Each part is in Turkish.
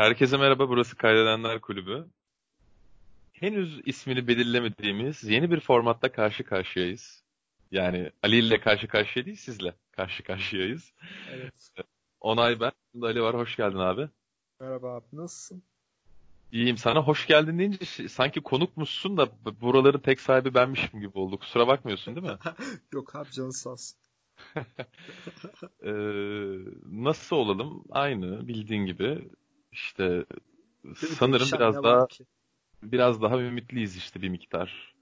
Herkese merhaba, burası Kaydedenler Kulübü. Henüz ismini belirlemediğimiz yeni bir formatta karşı karşıyayız. Yani Ali ile karşı karşıya değil, sizle karşı karşıyayız. Evet. Onay ben, Şimdi Ali var, hoş geldin abi. Merhaba abi, nasılsın? İyiyim, sana hoş geldin deyince sanki konukmuşsun da b- buraların tek sahibi benmişim gibi oldu. Kusura bakmıyorsun değil mi? Yok abi canın sağ olsun. Ee, nasıl olalım? Aynı, bildiğin gibi. İşte Değil sanırım Değişen biraz daha ki? biraz daha ümitliyiz işte bir miktar.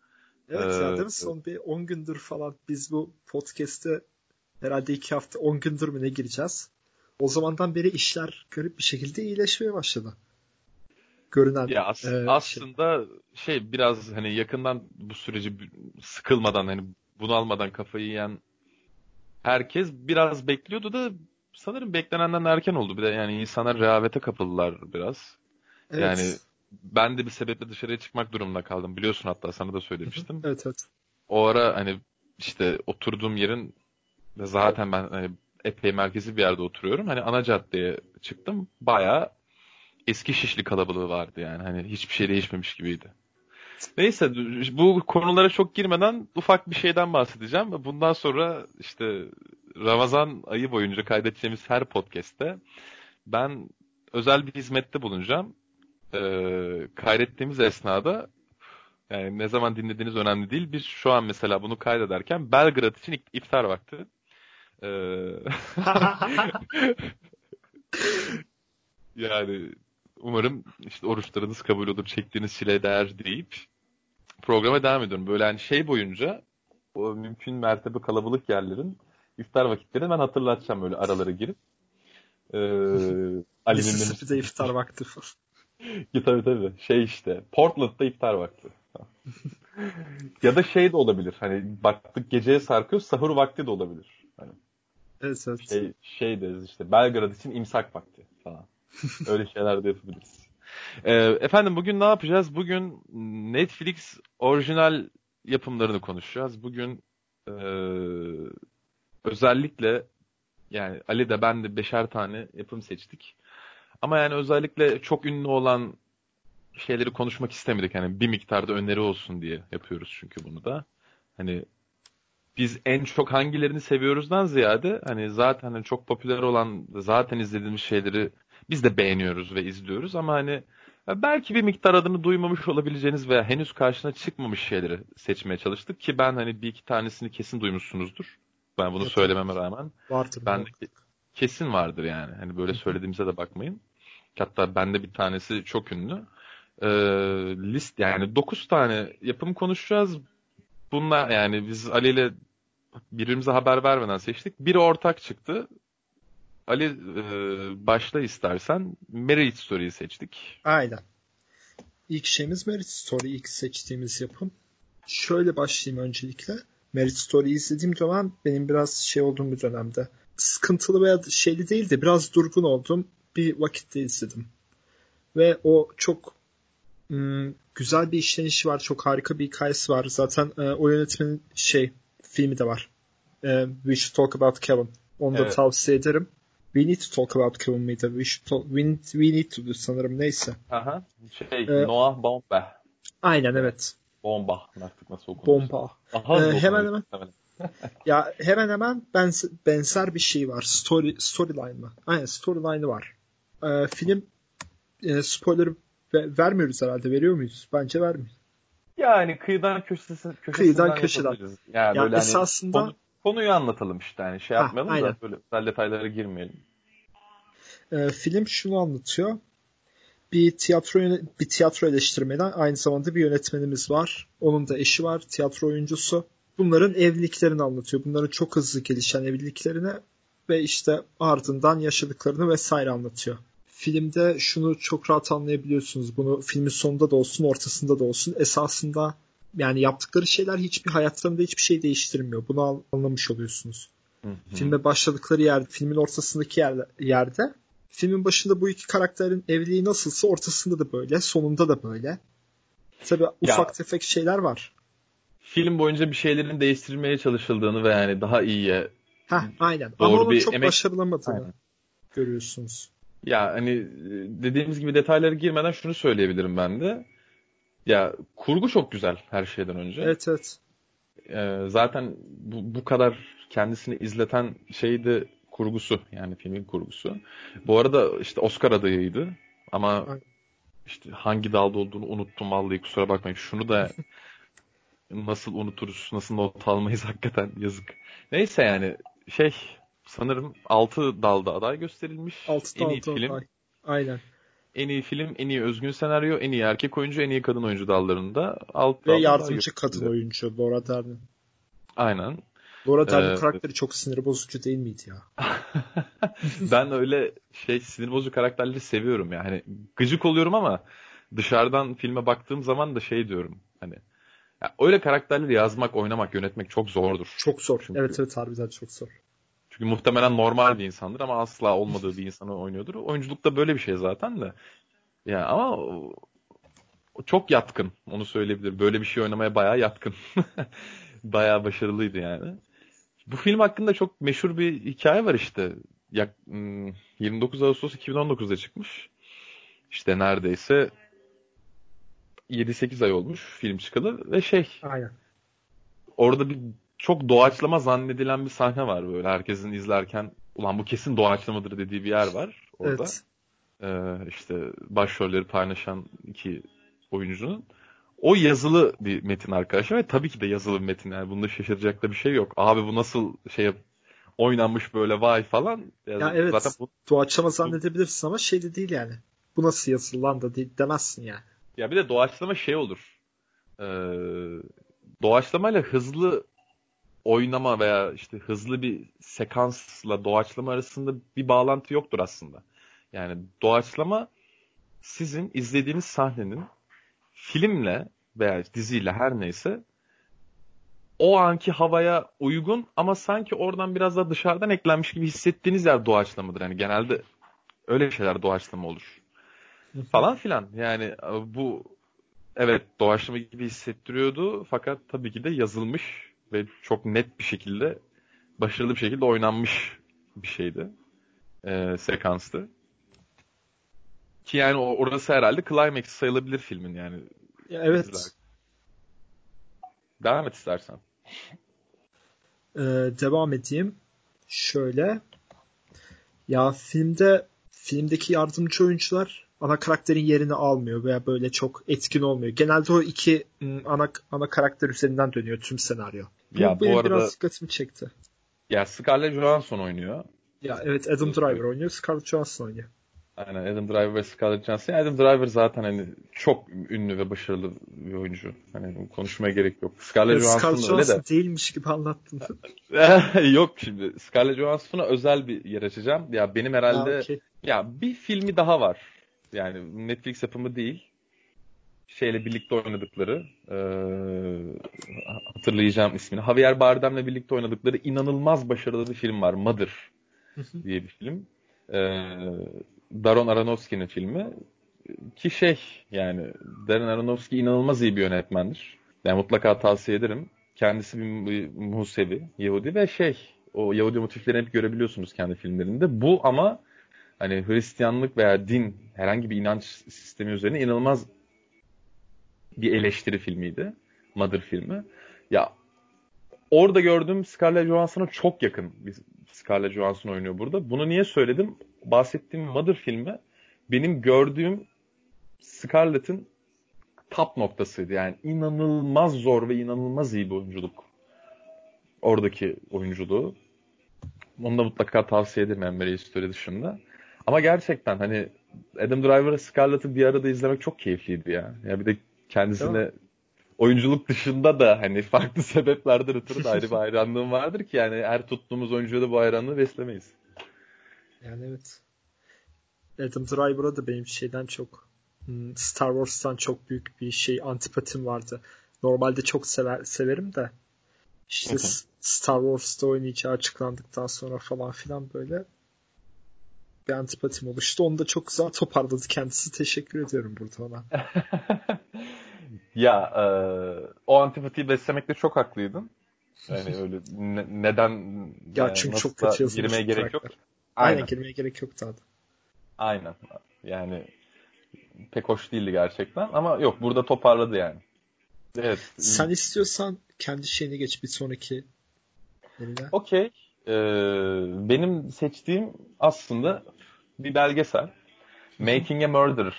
Evet ya Ee, değil mi? Son bir 10 gündür falan biz bu podcast'te herhalde 2 hafta 10 gündür mü ne gireceğiz? O zamandan beri işler garip bir şekilde iyileşmeye başladı. Görünen Ya as- e, şey. aslında şey biraz hani yakından bu süreci sıkılmadan hani bunalmadan kafayı yiyen herkes biraz bekliyordu da sanırım beklenenden erken oldu. Bir de yani insanlar rehavete kapıldılar biraz. Evet. Yani ben de bir sebeple dışarıya çıkmak durumunda kaldım. Biliyorsun hatta sana da söylemiştim. Evet evet. O ara hani işte oturduğum yerin ve zaten ben hani epey merkezi bir yerde oturuyorum. Hani ana caddeye çıktım. Bayağı eski Şişli kalabalığı vardı yani. Hani hiçbir şey değişmemiş gibiydi. Neyse bu konulara çok girmeden ufak bir şeyden bahsedeceğim. Bundan sonra işte Ramazan ayı boyunca kaydedeceğimiz her podcast'te ben özel bir hizmette bulunacağım. Ee, kaydettiğimiz esnada yani ne zaman dinlediğiniz önemli değil. Biz şu an mesela bunu kaydederken Belgrad için iftar vakti. Ee, yani umarım işte oruçlarınız kabul olur, çektiğiniz çile değer deyip programa devam ediyorum. Böyle hani şey boyunca o mümkün mertebe kalabalık yerlerin iftar vakitlerini ben hatırlatacağım böyle aralara girip. Ee, Ali'nin Mississippi'de iftar vakti falan. tabii tabii. Şey işte. Portland'da iftar vakti. ya da şey de olabilir. Hani baktık geceye sarkıyor. Sahur vakti de olabilir. Hani Evet evet. şey, şey deriz işte. Belgrad için imsak vakti falan. Öyle şeyler de yapabiliriz. Ee, efendim bugün ne yapacağız? Bugün Netflix orijinal yapımlarını konuşacağız. Bugün ee, özellikle yani Ali de ben de beşer tane yapım seçtik. Ama yani özellikle çok ünlü olan şeyleri konuşmak istemedik. Hani bir miktarda öneri olsun diye yapıyoruz çünkü bunu da. Hani biz en çok hangilerini seviyoruzdan ziyade hani zaten hani çok popüler olan zaten izlediğimiz şeyleri biz de beğeniyoruz ve izliyoruz ama hani belki bir miktar adını duymamış olabileceğiniz veya henüz karşına çıkmamış şeyleri seçmeye çalıştık ki ben hani bir iki tanesini kesin duymuşsunuzdur. Ben bunu Evet. söylememe rağmen. Vardır. Ben de kesin vardır yani. Hani böyle söylediğimize de bakmayın. Hatta bende bir tanesi çok ünlü. Ee, list yani 9 tane yapım konuşacağız. Bunlar yani biz Ali ile birbirimize haber vermeden seçtik. Biri ortak çıktı. Ali e, başla istersen. Marriage Story'yi seçtik. Aynen. İlk şeyimiz Merit Story. ilk seçtiğimiz yapım. Şöyle başlayayım öncelikle. Merit Story'yi izlediğim zaman benim biraz şey olduğum bir dönemde. Sıkıntılı veya şeyli değil de biraz durgun olduğum bir vakitte izledim. Ve o çok ım, güzel bir işlenişi var. Çok harika bir hikayesi var. Zaten e, o yönetmenin şey filmi de var. E, We Should Talk About Kevin. Onu da Evet. tavsiye ederim. We Need to Talk About Kevin miydi? We, should talk, we, need, we Need to do sanırım. Neyse. Aha. Şey, Ee, Noah Baumbach. Aynen evet. Bombach artık nasıl okunuyor? Bomba. Aha, Ee, hemen hemen. Ya hemen hemen benz- benzer bir şey var. Story storyline mı? Aynen storyline'ı var. Ee, film e, spoiler ve- vermiyoruz herhalde. Veriyor muyuz? Bence vermiyoruz. Yani kıyıdan köşesinden, Kıyıdan köşeden. Yani Ya böyle hani esasında konu- konuyu anlatalım işte yani şey Ha, yapmayalım da aynen. böyle özel detaylara girmeyelim. e, film şunu anlatıyor. Bir tiyatro bir tiyatro eleştirmeni aynı zamanda bir yönetmenimiz var. Onun da eşi var, tiyatro oyuncusu. Bunların evliliklerini anlatıyor. Bunların çok hızlı gelişen evliliklerini ve işte ardından yaşadıklarını vesaire anlatıyor. Filmde şunu çok rahat anlayabiliyorsunuz. Bunu filmin sonunda da olsun, ortasında da olsun. Esasında yani yaptıkları şeyler hiçbir hayatlarında hiçbir şey değiştirmiyor. Bunu an- anlamış oluyorsunuz. Hı hı. Filme başladıkları yer, filmin ortasındaki yer, yerde filmin başında bu iki karakterin evliliği nasılsa ortasında da böyle, sonunda da böyle. Tabi ufak tefek şeyler var. Film boyunca bir şeylerin değiştirilmeye çalışıldığını ve yani daha iyiye Heh, aynen. Doğru Ama onun çok emek- başarılamadığını Aynen. görüyorsunuz. Ya hani dediğimiz gibi detaylara girmeden şunu söyleyebilirim ben de. Ya kurgu çok güzel her şeyden önce. Evet evet. Ee, zaten bu, bu kadar kendisini izleten şeydi kurgusu yani filmin kurgusu. Bu arada işte Oscar adayıydı ama işte hangi dalda olduğunu unuttum vallahi kusura bakmayın. Şunu da nasıl unuturuz, nasıl not almayız hakikaten yazık. Neyse yani şey sanırım 6 dalda aday gösterilmiş. 6 en iyi film. Aday. Aynen. En iyi film, en iyi özgün senaryo, en iyi erkek oyuncu, en iyi kadın oyuncu dallarında. Alt Ve yardımcı kadın oyuncu Laura Dern. Aynen. Laura Dern'in ee, karakteri çok sinir bozucu değil miydi ya? ben öyle şey sinir bozucu karakterleri seviyorum ya. Hani gıcık oluyorum ama dışarıdan filme baktığım zaman da şey diyorum. Hani ya öyle karakterleri yazmak, oynamak, yönetmek çok zordur. Çok zor. Çünkü, evet evet harbiden çok zor. Çünkü muhtemelen normal bir insandır ama asla olmadığı bir insanı oynuyordur. Oyunculukta böyle bir şey zaten de. Ya ama çok yatkın onu söyleyebilir. Böyle bir şey oynamaya bayağı yatkın. bayağı başarılıydı yani. Bu film hakkında çok meşhur bir hikaye var işte. 29 hmm, Ağustos 2019'da çıkmış. İşte neredeyse 7-8 ay olmuş film çıkalı ve şey. Aynen. Orada bir çok doğaçlama zannedilen bir sahne var böyle. Herkesin izlerken ulan bu kesin doğaçlamadır dediği bir yer var orada. Evet. Ee, işte başrolleri paylaşan iki oyuncunun. O yazılı bir metin arkadaşlar ve tabii ki de yazılı bir metin yani bunda şaşıracak da bir şey yok. Abi bu nasıl şey oynanmış böyle vay falan. Yani ya evet zaten bu, doğaçlama zannedebilirsin ama şey de değil yani. Bu nasıl yazılı lan da değil, demezsin yani. Ya bir de doğaçlama şey olur. Ee, doğaçlamayla hızlı oynama veya işte hızlı bir sekansla doğaçlama arasında bir bağlantı yoktur aslında. Yani doğaçlama sizin izlediğiniz sahnenin filmle veya diziyle her neyse o anki havaya uygun ama sanki oradan biraz daha dışarıdan eklenmiş gibi hissettiğiniz yer doğaçlamadır. Yani genelde öyle şeyler doğaçlama olur. Falan filan. Yani e, bu evet doğaçlama gibi hissettiriyordu fakat tabii ki de yazılmış ve çok net bir şekilde başarılı bir şekilde oynanmış bir şeydi. E, sekanstı. Ki yani orası herhalde climax sayılabilir filmin yani. Ya evet. Devam et istersen. Ee, devam edeyim. Şöyle. Ya filmde filmdeki yardımcı oyuncular ana karakterin yerini almıyor veya böyle çok etkin olmuyor. Genelde o iki ana ana karakter üzerinden dönüyor tüm senaryo. Bu, ya, bu, bu arada, biraz dikkatimi çekti. Ya Scarlett Johansson oynuyor. Ya evet Adam Driver oynuyor, Scarlett Johansson oynuyor. Aynen Adam Driver ve Scarlett Johansson. Adam Driver zaten hani çok ünlü ve başarılı bir oyuncu. Hani konuşmaya gerek yok. Scarlett Johansson Scarlett öyle Johansson de. değilmiş gibi anlattın. yok şimdi. Scarlett Johansson'a özel bir yer açacağım. Ya benim herhalde ha, okay. ya bir filmi daha var. Yani Netflix yapımı değil. Şeyle birlikte oynadıkları ee, hatırlayacağım ismini. Javier Bardem'le birlikte oynadıkları inanılmaz başarılı bir film var. Mother diye bir film. Ee, Daron Aronofsky'nin filmi. Ki şey yani Darren Aronofsky inanılmaz iyi bir yönetmendir. Yani mutlaka tavsiye ederim. Kendisi bir, Musevi, Yahudi ve şey o Yahudi motiflerini hep görebiliyorsunuz kendi filmlerinde. Bu ama hani Hristiyanlık veya din herhangi bir inanç sistemi üzerine inanılmaz bir eleştiri filmiydi. Mother filmi. Ya orada gördüğüm Scarlett Johansson'a çok yakın bir Scarlett Johansson oynuyor burada. Bunu niye söyledim? Bahsettiğim Mother filmi benim gördüğüm Scarlett'in top noktasıydı. Yani inanılmaz zor ve inanılmaz iyi bir oyunculuk. Oradaki oyunculuğu. Onu da mutlaka tavsiye ederim Emre Story dışında. Ama gerçekten hani Adam Driver'ı Scarlett'ı bir arada izlemek çok keyifliydi ya. Ya bir de kendisine oyunculuk dışında da hani farklı sebeplerden ötürü de ayrı bir hayranlığım vardır ki yani her tuttuğumuz oyuncuya da bu hayranlığı beslemeyiz. Yani evet. Adam Driver'a da benim şeyden çok hmm, Star Wars'tan çok büyük bir şey antipatim vardı. Normalde çok sever, severim de işte Star Wars'ta oynayacağı açıklandıktan sonra falan filan böyle bir antipatim oluştu. Onu da çok güzel toparladı kendisi. Teşekkür ediyorum burada ona. ya e, o antipatiyi beslemekte çok haklıydın. Yani öyle ne, neden ya çünkü çok kötü girmeye gerek yok. Aynen. Aynen girmeye gerek yok zaten. Aynen. Yani pek hoş değildi gerçekten ama yok burada toparladı yani. Evet. Sen istiyorsan kendi şeyini geç bir sonraki Okey. Ee, benim seçtiğim aslında bir belgesel. Making a Murderer.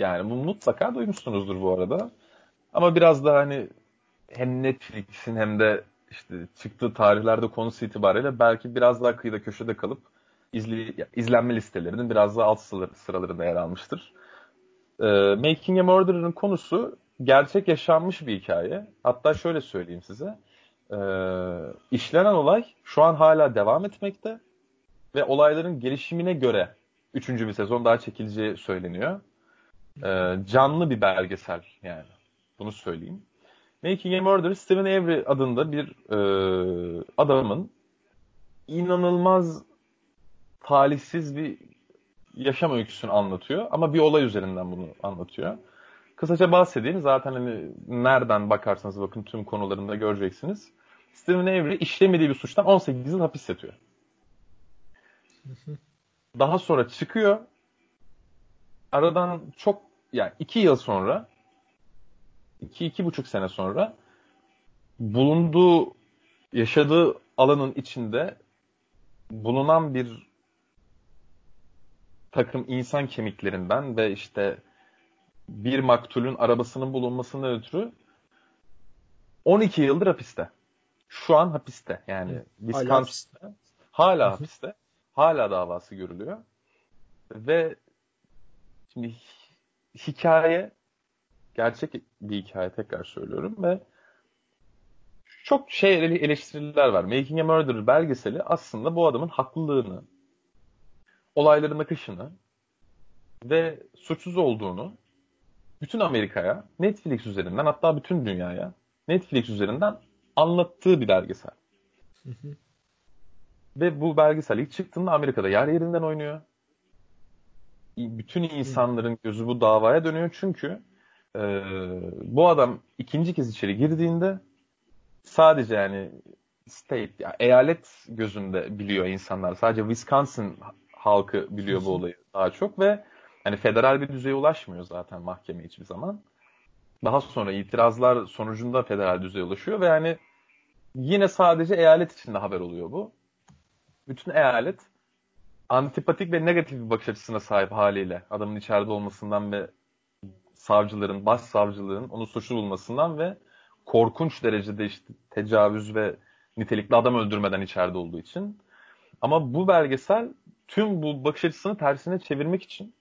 Yani bu mutlaka duymuşsunuzdur bu arada. Ama biraz da hani hem Netflix'in hem de işte çıktığı tarihlerde konusu itibariyle belki biraz daha kıyıda köşede kalıp izli, izlenme listelerinin biraz daha alt sıralarında yer almıştır. Ee, Making a Murderer'ın konusu gerçek yaşanmış bir hikaye. Hatta şöyle söyleyeyim size. Ee, işlenen olay şu an hala devam etmekte ve olayların gelişimine göre üçüncü bir sezon daha çekileceği söyleniyor. Ee, canlı bir belgesel yani. Bunu söyleyeyim. Making a Murderer, Stephen Avery adında bir e, adamın inanılmaz talihsiz bir yaşam öyküsünü anlatıyor. Ama bir olay üzerinden bunu anlatıyor. Kısaca bahsedeyim. Zaten hani nereden bakarsanız bakın tüm konularında göreceksiniz. Stephen Avery işlemediği bir suçtan 18 yıl hapis yatıyor. Daha sonra çıkıyor. Aradan çok yani iki yıl sonra iki, iki buçuk sene sonra bulunduğu yaşadığı alanın içinde bulunan bir takım insan kemiklerinden ve işte bir maktulün arabasının bulunmasından ötürü 12 yıldır hapiste. Şu an hapiste. Yani Wisconsin'da. Hala hapiste. Hala davası görülüyor. Ve şimdi hikaye gerçek bir hikaye tekrar söylüyorum ve çok şey eleştiriler var. Making a Murderer belgeseli aslında bu adamın haklılığını, olayların akışını ve suçsuz olduğunu bütün Amerika'ya Netflix üzerinden hatta bütün dünyaya Netflix üzerinden anlattığı bir belgesel. Hı hı. Ve bu belgesel ilk çıktığında Amerika'da yer yerinden oynuyor. Bütün insanların gözü bu davaya dönüyor çünkü e, bu adam ikinci kez içeri girdiğinde sadece yani state, yani eyalet gözünde biliyor insanlar. Sadece Wisconsin halkı biliyor bu olayı daha çok ve hani federal bir düzeye ulaşmıyor zaten mahkeme hiçbir zaman. Daha sonra itirazlar sonucunda federal düzeye ulaşıyor ve yani yine sadece eyalet içinde haber oluyor bu. Bütün eyalet antipatik ve negatif bir bakış açısına sahip haliyle adamın içeride olmasından ve savcıların, baş savcılığın onu suçlu bulmasından ve korkunç derecede işte tecavüz ve nitelikli adam öldürmeden içeride olduğu için. Ama bu belgesel tüm bu bakış açısını tersine çevirmek için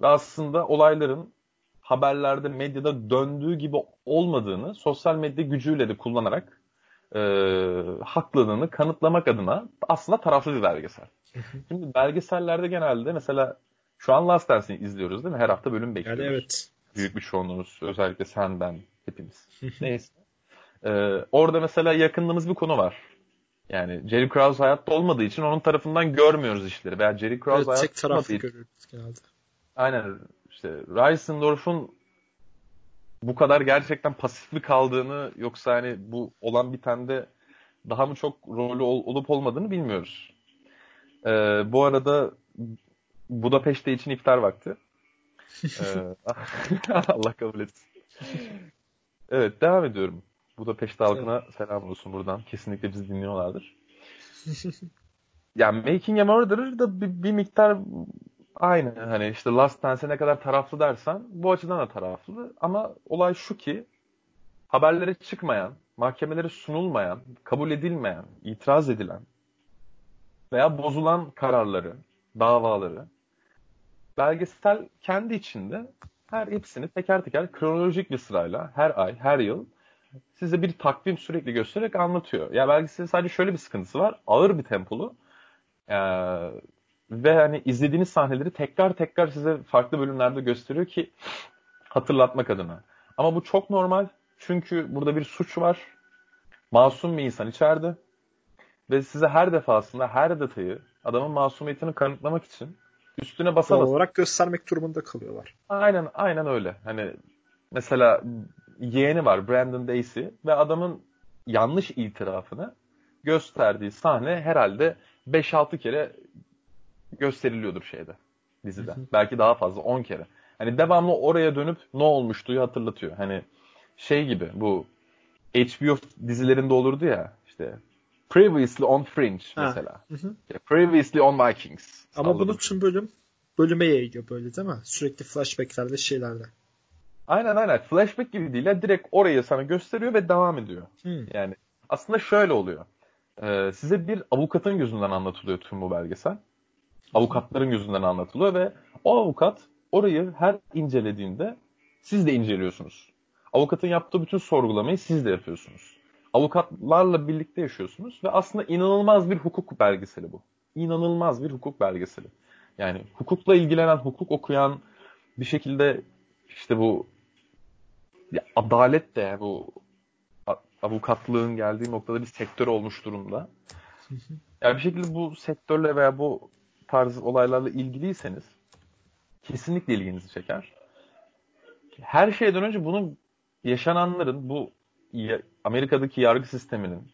ve aslında olayların haberlerde, medyada döndüğü gibi olmadığını sosyal medya gücüyle de kullanarak e, haklılığını kanıtlamak adına aslında taraflı bir belgesel. Şimdi belgesellerde genelde mesela şu an Last Dance'i izliyoruz değil mi? Her hafta bölüm bekliyoruz. Yani evet. Büyük bir çoğunluğumuz. Özellikle sen, ben, hepimiz. Neyse. Ee, orada mesela yakınlığımız bir konu var. Yani Jerry Krause hayatta olmadığı için onun tarafından görmüyoruz işleri. Veya Jerry Krause evet, hayatta tek taraflı görüyoruz genelde. Aynen. İşte Reisendorf'un bu kadar gerçekten pasif mi kaldığını yoksa hani bu olan bitende daha mı çok rolü ol, olup olmadığını bilmiyoruz. Ee, bu arada Budapeşte için iftar vakti. ee, Allah kabul etsin. Evet devam ediyorum. Budapeşte halkına selam olsun buradan. Kesinlikle bizi dinliyorlardır. yani Making a Murderer da bir, bir miktar aynı. Hani işte Last Dance'e ne kadar taraflı dersen bu açıdan da taraflı. Ama olay şu ki haberlere çıkmayan, mahkemelere sunulmayan, kabul edilmeyen, itiraz edilen veya bozulan kararları, davaları belgesel kendi içinde her hepsini teker teker kronolojik bir sırayla her ay, her yıl size bir takvim sürekli göstererek anlatıyor. Ya belgeselin sadece şöyle bir sıkıntısı var. Ağır bir tempolu. Ee, ve hani izlediğiniz sahneleri tekrar tekrar size farklı bölümlerde gösteriyor ki hatırlatmak adına. Ama bu çok normal. Çünkü burada bir suç var. Masum bir insan içeride. Ve size her defasında her detayı adamın masumiyetini kanıtlamak için üstüne basa basa. olarak göstermek durumunda kalıyorlar. Aynen aynen öyle. Hani mesela yeğeni var Brandon Daisy ve adamın yanlış itirafını gösterdiği sahne herhalde 5-6 kere gösteriliyordur şeyde dizide. Belki daha fazla 10 kere. Hani devamlı oraya dönüp ne olmuştuğu hatırlatıyor. Hani şey gibi bu HBO dizilerinde olurdu ya işte Previously on Fringe mesela. Hı hı. Previously on Vikings. Ama Salladım. bunu tüm bölüm bölüme yayıyor böyle değil mi? Sürekli flashbacklerde şeylerle. Aynen aynen. Flashback gibi değil. Ya. Direkt orayı sana gösteriyor ve devam ediyor. Hmm. Yani aslında şöyle oluyor. Ee, size bir avukatın gözünden anlatılıyor tüm bu belgesel. Avukatların gözünden anlatılıyor ve o avukat orayı her incelediğinde siz de inceliyorsunuz. Avukatın yaptığı bütün sorgulamayı siz de yapıyorsunuz. Avukatlarla birlikte yaşıyorsunuz ve aslında inanılmaz bir hukuk belgeseli bu. İnanılmaz bir hukuk belgeseli. Yani hukukla ilgilenen, hukuk okuyan bir şekilde işte bu ya adalet de bu avukatlığın geldiği noktada bir sektör olmuş durumda. Yani bir şekilde bu sektörle veya bu tarz olaylarla ilgiliyseniz kesinlikle ilginizi çeker. Her şeyden önce bunun yaşananların bu Amerika'daki yargı sisteminin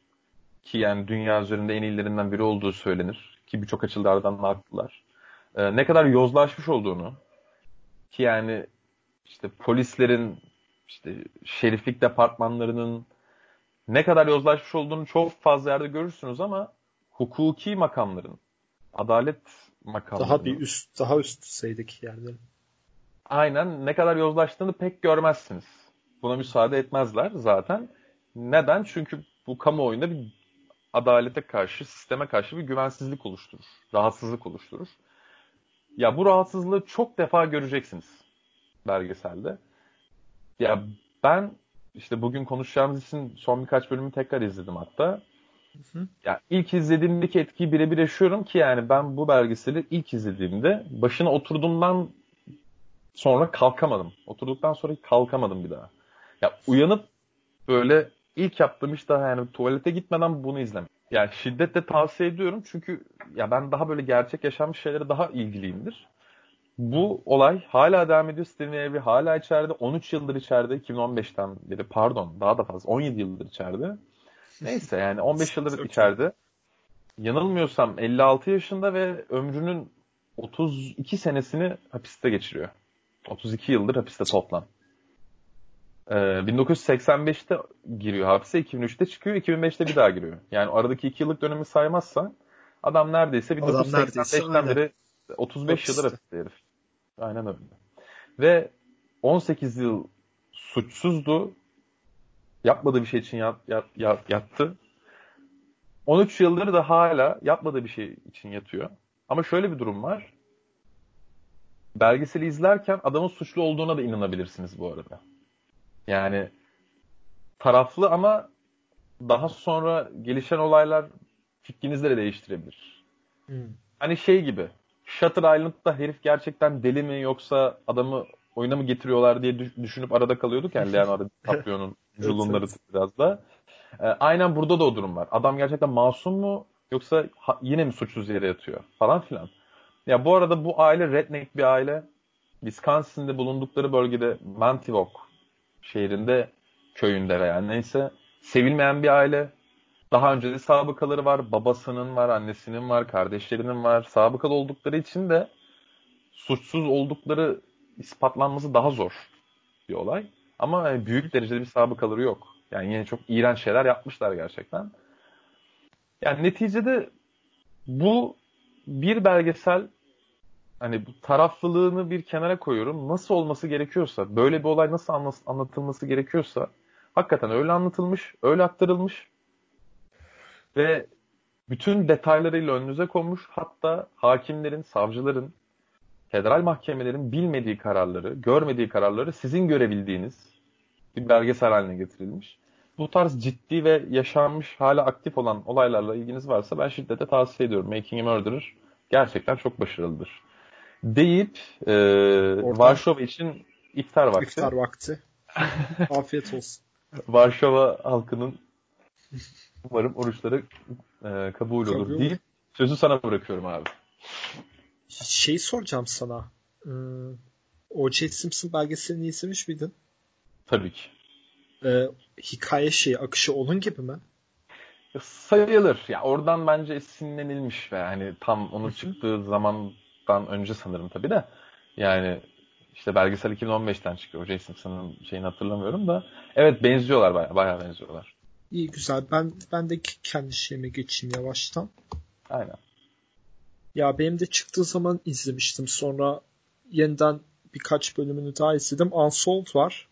ki yani dünya üzerinde en iyilerinden biri olduğu söylenir ki birçok açılardan da haklılar. Ee, ne kadar yozlaşmış olduğunu ki yani işte polislerin işte şeriflik departmanlarının ne kadar yozlaşmış olduğunu çok fazla yerde görürsünüz ama hukuki makamların, adalet makamlarının daha bir üst daha üst düzeydeki yerlerin aynen ne kadar yozlaştığını pek görmezsiniz. Buna müsaade etmezler zaten. Neden? Çünkü bu kamuoyunda bir adalete karşı, sisteme karşı bir güvensizlik oluşturur. Rahatsızlık oluşturur. Ya bu rahatsızlığı çok defa göreceksiniz belgeselde. Ya ben işte bugün konuşacağımız için son birkaç bölümü tekrar izledim hatta. Hı hı. Ya ilk izlediğimdeki etkiyi birebir yaşıyorum ki yani ben bu belgeseli ilk izlediğimde başına oturduğumdan sonra kalkamadım. Oturduktan sonra kalkamadım bir daha. Ya uyanıp böyle ilk yaptığım iş daha yani tuvalete gitmeden bunu izlemek. Yani şiddetle tavsiye ediyorum çünkü ya ben daha böyle gerçek yaşanmış şeylere daha ilgiliyimdir. Bu olay hala devam ediyor. Steve Avery hala içeride. 13 yıldır içeride. 2015'ten beri pardon daha da fazla. 17 yıldır içeride. Neyse yani 15 yıldır içeride. Yanılmıyorsam 56 yaşında ve ömrünün 32 senesini hapiste geçiriyor. 32 yıldır hapiste toplam. Ee, 1985'te giriyor hapse, 2003'te çıkıyor, 2005'te bir daha giriyor. Yani aradaki 2 yıllık dönemi saymazsan adam neredeyse 1985'ten beri 35 yıldır hapiste herif. Aynen öyle. Ve 18 yıl suçsuzdu. Yapmadığı bir şey için yat, yat, yat, yattı. 13 yıldır da hala yapmadığı bir şey için yatıyor. Ama şöyle bir durum var. Belgeseli izlerken adamın suçlu olduğuna da inanabilirsiniz bu arada. Yani taraflı ama daha sonra gelişen olaylar fikrinizi de değiştirebilir. Hmm. Hani şey gibi Shutter Island'da herif gerçekten deli mi yoksa adamı oyuna mı getiriyorlar diye düşünüp arada kalıyorduk yani Leonardo DiCaprio'nun culunları evet, evet. biraz da. Ee, aynen burada da o durum var. Adam gerçekten masum mu yoksa ha, yine mi suçsuz yere yatıyor falan filan. Ya bu arada bu aile redneck bir aile. Wisconsin'de bulundukları bölgede Mantivoc şehrinde köyünde veya neyse sevilmeyen bir aile. Daha önce de sabıkaları var. Babasının var, annesinin var, kardeşlerinin var. Sabıkalı oldukları için de suçsuz oldukları ispatlanması daha zor bir olay. Ama büyük derecede bir sabıkaları yok. Yani yine çok iğrenç şeyler yapmışlar gerçekten. Yani neticede bu bir belgesel hani bu taraflılığını bir kenara koyuyorum. Nasıl olması gerekiyorsa, böyle bir olay nasıl anlatılması gerekiyorsa hakikaten öyle anlatılmış, öyle aktarılmış ve bütün detaylarıyla önünüze konmuş. Hatta hakimlerin, savcıların, federal mahkemelerin bilmediği kararları, görmediği kararları sizin görebildiğiniz bir belgesel haline getirilmiş. Bu tarz ciddi ve yaşanmış, hala aktif olan olaylarla ilginiz varsa ben şiddetle tavsiye ediyorum. Making a Murderer gerçekten çok başarılıdır. Deyip e, Varşova için iftar vakti. İftar vakti. Afiyet olsun. Varşova halkının Umarım oruçları e, kabul olur kabul. deyip sözü sana bırakıyorum abi. Şey soracağım sana. Ee, O.J. Simpson belgeselini izlemiş miydin? Tabii ki. Ee, hikaye şey akışı onun gibi mi? Sayılır. Ya oradan bence esinlenilmiş ve hani tam onu çıktığı zamandan önce sanırım tabii de. Yani işte belgesel 2015'ten çıkıyor. J. Simpson'ın şeyini hatırlamıyorum da. Evet benziyorlar bayağı, bayağı benziyorlar. İyi güzel. Ben ben de kendi şeyime geçeyim yavaştan. Aynen. Ya benim de çıktığı zaman izlemiştim. Sonra yeniden birkaç bölümünü daha izledim. Unsolved var.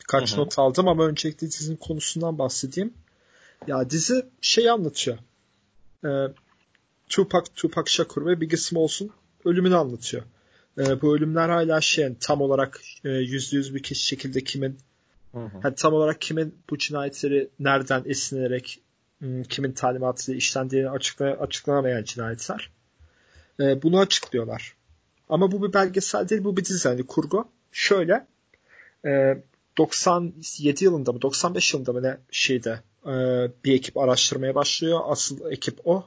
Birkaç hı hı. not aldım ama öncelikle dizinin konusundan bahsedeyim. Ya dizi şey anlatıyor. Ee, Tupac, Tupac Shakur ve Biggie Smalls'un ölümünü anlatıyor. Ee, bu ölümler hala şey tam olarak e, yüzde yüz bir şekilde kimin hı hı. Yani tam olarak kimin bu cinayetleri nereden esinlenerek kimin talimatıyla işlendiğini açıkla, açıklanamayan cinayetler. Ee, bunu açıklıyorlar. Ama bu bir belgesel değil, bu bir dizi yani kurgu. Şöyle, e, 97 yılında mı, 95 yılında mı ne şeyde e, bir ekip araştırmaya başlıyor. Asıl ekip o.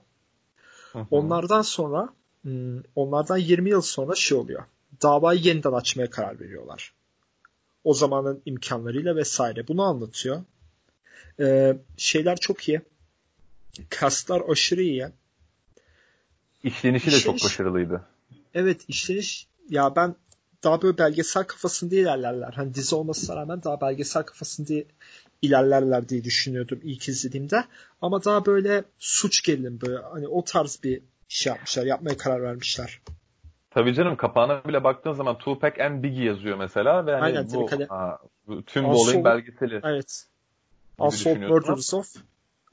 Hı. Onlardan sonra hmm, onlardan 20 yıl sonra şey oluyor. Davayı yeniden açmaya karar veriyorlar. O zamanın imkanlarıyla vesaire. Bunu anlatıyor. Ee, şeyler çok iyi. Kastlar aşırı iyi. İşlenişi de çok başarılıydı. Evet işleniş ya ben daha böyle belgesel kafasında ilerlerler. Hani dizi olmasına rağmen daha belgesel kafasında ilerlerler diye düşünüyordum ilk izlediğimde. Ama daha böyle suç gerilim böyle hani o tarz bir şey yapmışlar. Yapmaya karar vermişler. Tabii canım kapağına bile baktığın zaman Tupac and Biggie yazıyor mesela ve hani Aynen, bu, ha, tüm bu olayın belgeseli. Evet. Unsolved Murders of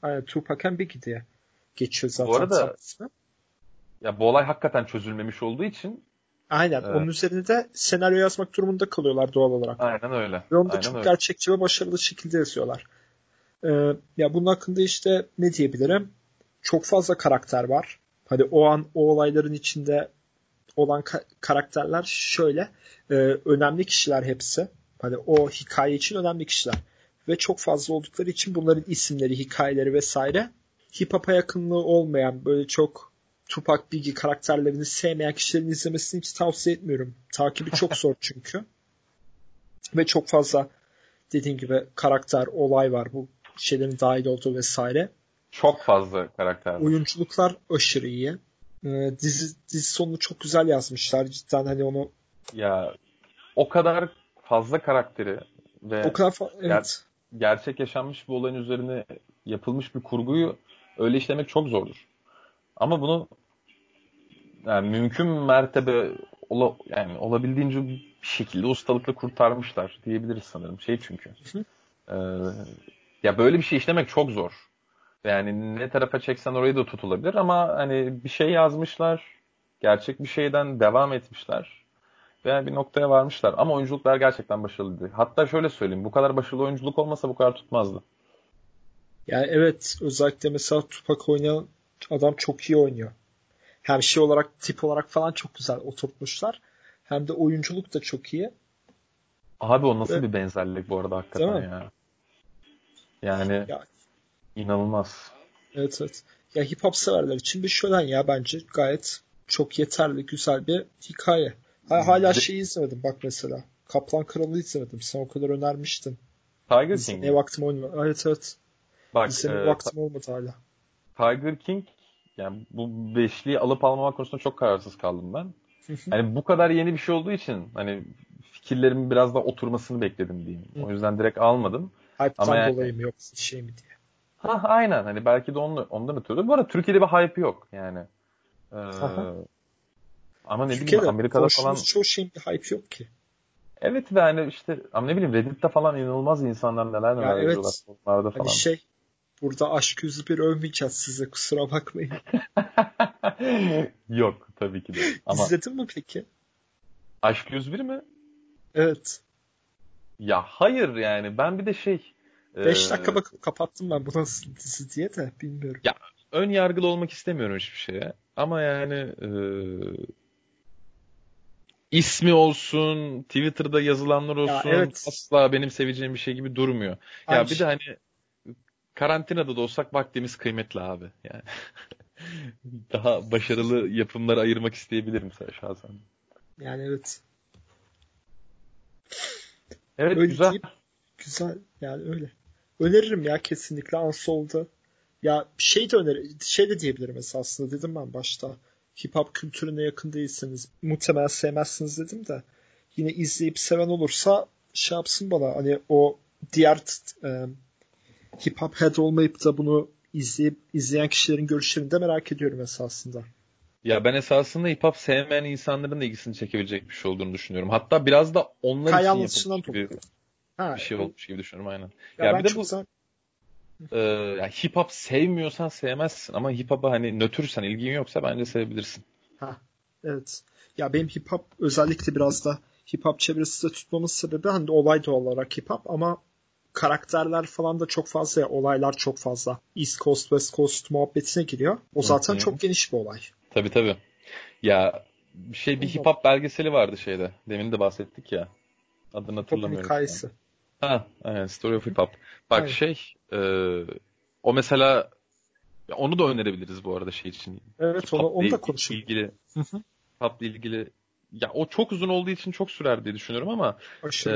aynen, Tupac and Biggie diye geçiyor zaten. Bu arada ya bu olay hakikaten çözülmemiş olduğu için Aynen. Evet. Onun üzerine de senaryo yazmak durumunda kalıyorlar doğal olarak. Aynen öyle. Ve onu da Aynen çok öyle. gerçekçi ve başarılı şekilde yazıyorlar. Ee, ya bunun hakkında işte ne diyebilirim? Çok fazla karakter var. Hani o an o olayların içinde olan ka- karakterler şöyle. E, önemli kişiler hepsi. Hani o hikaye için önemli kişiler. Ve çok fazla oldukları için bunların isimleri, hikayeleri vesaire hip hop'a yakınlığı olmayan böyle çok Tupac Biggie karakterlerini sevmeyen kişilerin izlemesini hiç tavsiye etmiyorum. Takibi çok zor çünkü. Ve çok fazla dediğim gibi karakter, olay var bu şeylerin dahil olduğu vesaire. Çok fazla karakter. Oyunculuklar aşırı iyi. Ee, dizi, dizi sonunu çok güzel yazmışlar. Cidden hani onu ya o kadar fazla karakteri ve o kadar fa- evet. Ger- gerçek yaşanmış bir olayın üzerine yapılmış bir kurguyu öyle işlemek çok zordur. Ama bunu yani mümkün mertebe ola, yani olabildiğince bir şekilde ustalıkla kurtarmışlar diyebiliriz sanırım. Şey çünkü. e, ya böyle bir şey işlemek çok zor. Yani ne tarafa çeksen orayı da tutulabilir ama hani bir şey yazmışlar. Gerçek bir şeyden devam etmişler. Ve bir noktaya varmışlar. Ama oyunculuklar gerçekten başarılıydı. Hatta şöyle söyleyeyim. Bu kadar başarılı oyunculuk olmasa bu kadar tutmazdı. Yani evet özellikle mesela Tupac oynayan adam çok iyi oynuyor. Hem şey olarak tip olarak falan çok güzel oturtmuşlar. Hem de oyunculuk da çok iyi. Abi o nasıl Ve, bir benzerlik bu arada hakikaten ya. Yani ya, inanılmaz. Evet evet. Ya hip hop severler için bir şölen ya bence gayet çok yeterli güzel bir hikaye. Hala şeyi izlemedim bak mesela. Kaplan Kralı izlemedim. Sen o kadar önermiştin. Tiger King. Ne vaktim olmadı. Evet evet. Bak, İzleme e, vaktim olmadı hala. Tiger King yani bu beşliği alıp almamak konusunda çok kararsız kaldım ben. hani bu kadar yeni bir şey olduğu için hani fikirlerimin biraz da oturmasını bekledim diyeyim. O yüzden direkt almadım. Hype'tan Ama yani, dolayı mı yoksa şey mi diye. Ha aynen hani belki de ondan, ondan ötürü. Bu arada Türkiye'de bir hype yok yani. Ee, ama ne bileyim Amerika'da falan. çoğu şeyin bir hype yok ki. Evet ve hani işte ama ne bileyim Reddit'te falan inanılmaz insanlar neler neler ya evet. Onlarda hani falan. şey burada aşk yüzü bir övmeyeceğiz size kusura bakmayın. yok tabii ki de. Ama... İzledin mi peki? Aşk 101 mi? Evet. Ya hayır yani ben bir de şey 5 dakika ee, bakıp kapattım ben bu nasıl dizi diye de bilmiyorum. Ya ön yargılı olmak istemiyorum hiçbir şeye. Ama yani e, ismi olsun, Twitter'da yazılanlar olsun ya evet. asla benim seveceğim bir şey gibi durmuyor. Aynı ya bir de hani karantinada da olsak vaktimiz kıymetli abi. Yani daha başarılı yapımları ayırmak isteyebilirim şahsen. Yani evet. Evet öyle güzel. Deyip, güzel yani öyle. Öneririm ya kesinlikle Unsolved'ı. Ya şey de öneri, şey de diyebilirim esasında dedim ben başta. Hip hop kültürüne yakın değilseniz muhtemelen sevmezsiniz dedim de yine izleyip seven olursa şey yapsın bana hani o diğer e, hip hop head olmayıp da bunu izleyip izleyen kişilerin görüşlerini de merak ediyorum esasında. Ya ben esasında hip hop sevmeyen insanların da ilgisini çekebilecek bir şey olduğunu düşünüyorum. Hatta biraz da onlar Kaya için yapılmış gibi ha, bir şey olmuş gibi düşünüyorum aynen. Ya, ya bir de bu güzel... e, ya hip hop sevmiyorsan sevmezsin ama hip hop'a hani nötrsen ilgin yoksa bence sevebilirsin. Ha evet. Ya benim hip hop özellikle biraz da hip hop çevresinde tutmamın sebebi hani olay doğal olarak hip hop ama karakterler falan da çok fazla ya olaylar çok fazla. East Coast West Coast muhabbetine giriyor. O zaten Hı-hı. çok geniş bir olay. Tabii tabii. Ya bir şey bir hip hop belgeseli vardı şeyde. Demin de bahsettik ya. Adını hatırlamıyorum. hikayesi. Ha, aynen. Story of Hip Hop. Bak aynen. şey e, o mesela onu da önerebiliriz bu arada şey için. Evet onu, onu da konuşalım. ilgili hip ilgili ya o çok uzun olduğu için çok sürer diye düşünüyorum ama e,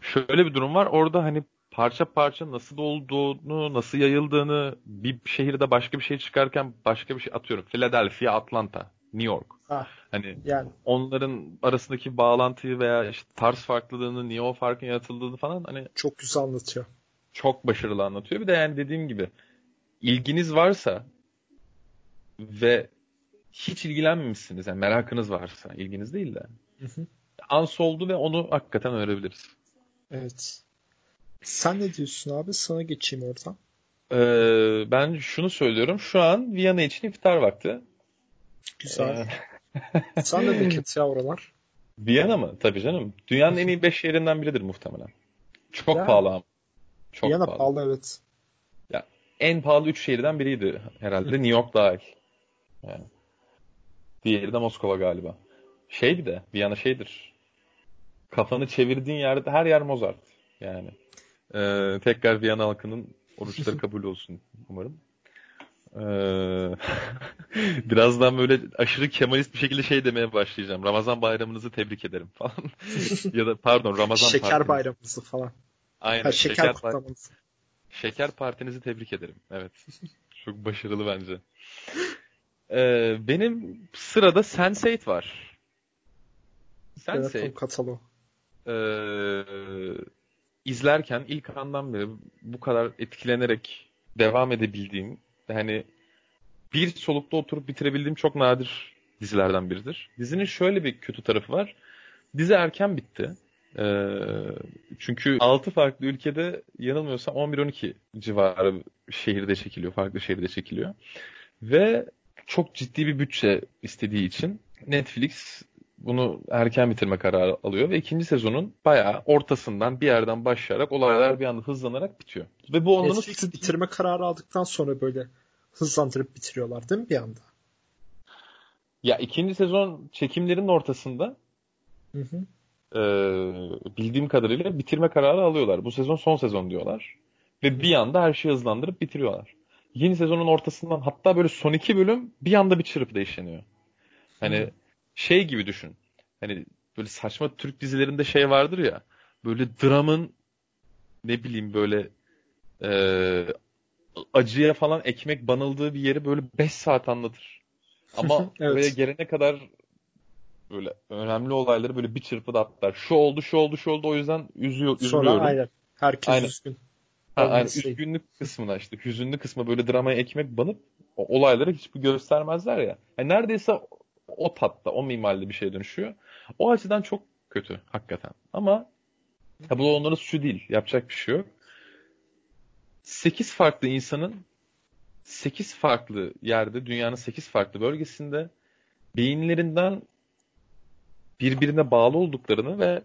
şöyle bir durum var. Orada hani parça parça nasıl olduğunu, nasıl yayıldığını, bir şehirde başka bir şey çıkarken başka bir şey atıyorum. Philadelphia, Atlanta, New York. Ah, hani yani. onların arasındaki bağlantıyı veya işte tarz farklılığını, niye o farkın yaratıldığını falan hani çok güzel anlatıyor. Çok başarılı anlatıyor. Bir de yani dediğim gibi ilginiz varsa ve hiç ilgilenmemişsiniz yani merakınız varsa ilginiz değil de hı hı. ans oldu ve onu hakikaten öğrenebiliriz. Evet. Sen ne diyorsun abi? Sana geçeyim oradan. Ee, ben şunu söylüyorum. Şu an Viyana için iftar vakti. Güzel. Ee... Sen de memleket ya oralar. Viyana mı? Tabii canım. Dünyanın en iyi 5 şehrinden biridir muhtemelen. Çok ya. pahalı ama. Çok Viyana pahalı. pahalı evet. Ya, en pahalı 3 şehirden biriydi herhalde. New York dahil. Yani. Diğeri de Moskova galiba. Şey bir de Viyana şeydir. Kafanı çevirdiğin yerde her yer Mozart. Yani. Ee, tekrar Viyana halkının oruçları kabul olsun umarım. Ee, birazdan böyle aşırı kemalist bir şekilde şey demeye başlayacağım. Ramazan bayramınızı tebrik ederim falan. ya da pardon Ramazan Şeker partinizi. bayramınızı falan. Aynen. Ha, şeker, şeker kutlamanızı. Şeker partinizi tebrik ederim. Evet. Çok başarılı bence. Ee, benim sırada Sense8 var. Sense8. Evet, kataloğu. Ee, izlerken ilk andan beri bu kadar etkilenerek devam edebildiğim hani bir solukta oturup bitirebildiğim çok nadir dizilerden biridir. Dizinin şöyle bir kötü tarafı var. Dizi erken bitti. Ee, çünkü 6 farklı ülkede yanılmıyorsam 11-12 civarı şehirde çekiliyor. Farklı şehirde çekiliyor. Ve çok ciddi bir bütçe istediği için Netflix bunu erken bitirme kararı alıyor ve ikinci sezonun bayağı ortasından bir yerden başlayarak olaylar bir anda hızlanarak bitiyor. Ve bu onların Netflix bitirme kararı aldıktan sonra böyle hızlandırıp bitiriyorlar değil mi bir anda? Ya ikinci sezon çekimlerinin ortasında hı hı. E, bildiğim kadarıyla bitirme kararı alıyorlar. Bu sezon son sezon diyorlar. Ve bir anda her şeyi hızlandırıp bitiriyorlar. Yeni sezonun ortasından hatta böyle son iki bölüm bir anda bir çırpıda işleniyor. Hani hı şey gibi düşün. Hani böyle saçma Türk dizilerinde şey vardır ya. Böyle dramın ne bileyim böyle e, acıya falan ekmek banıldığı bir yeri böyle 5 saat anlatır. Ama evet. buraya gelene kadar böyle önemli olayları böyle bir çırpıda atlar. Şu oldu, şu oldu, şu oldu o yüzden üzüyor, üzülüyorum. Sonra aynen. Herkes aynen. üzgün. Ha, aynen. Üzgünlük kısmına işte hüzünlü kısmı böyle dramaya ekmek banıp o olayları hiçbir göstermezler ya. Yani neredeyse o tatta, o mimaride bir şeye dönüşüyor. O açıdan çok kötü hakikaten. Ama ya bu onların suçu değil. Yapacak bir şey yok. 8 farklı insanın 8 farklı yerde, dünyanın 8 farklı bölgesinde beyinlerinden birbirine bağlı olduklarını ve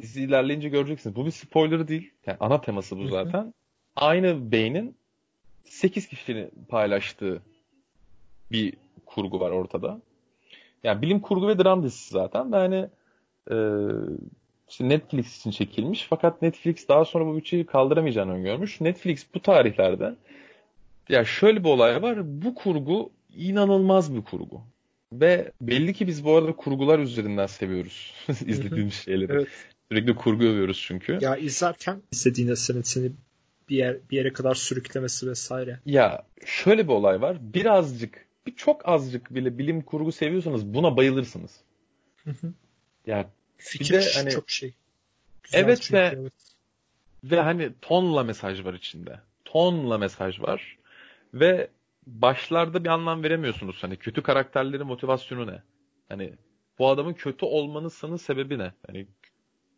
dizi ilerleyince göreceksiniz. Bu bir spoiler değil. Yani ana teması bu zaten. Aynı beynin 8 kişinin paylaştığı bir kurgu var ortada. Yani bilim kurgu ve dram dizisi zaten ve hani e, işte Netflix için çekilmiş fakat Netflix daha sonra bu bütçeyi kaldıramayacağını öngörmüş. Netflix bu tarihlerde ya şöyle bir olay var. Bu kurgu inanılmaz bir kurgu. Ve belli ki biz bu arada kurgular üzerinden seviyoruz izlediğimiz şeyleri. evet. Sürekli kurgu övüyoruz çünkü. Ya izlerken istediğinde seni, seni bir, yer, bir yere kadar sürüklemesi vesaire. Ya şöyle bir olay var. Birazcık, bir çok azıcık bile bilim kurgu seviyorsanız buna bayılırsınız. Hı hı. Ya Fikir bir de hani çok şey. Güzel Evet çünkü, ve- evet. ve hani tonla mesaj var içinde. Tonla mesaj var. Ve başlarda bir anlam veremiyorsunuz. Hani kötü karakterlerin motivasyonu ne? Hani bu adamın kötü olmanın sebebi ne? Hani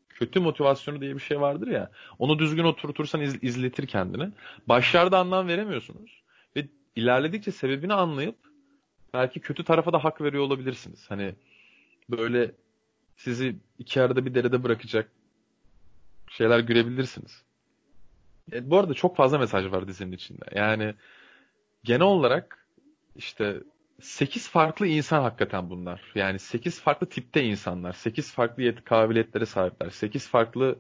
kötü motivasyonu diye bir şey vardır ya. Onu düzgün oturtursan iz- izletir kendini. Başlarda anlam veremiyorsunuz. Ve ilerledikçe sebebini anlayıp belki kötü tarafa da hak veriyor olabilirsiniz. Hani böyle sizi iki arada bir derede bırakacak şeyler görebilirsiniz. E, bu arada çok fazla mesaj var dizinin içinde. Yani genel olarak işte 8 farklı insan hakikaten bunlar. Yani 8 farklı tipte insanlar. 8 farklı yet kabiliyetlere sahipler. 8 farklı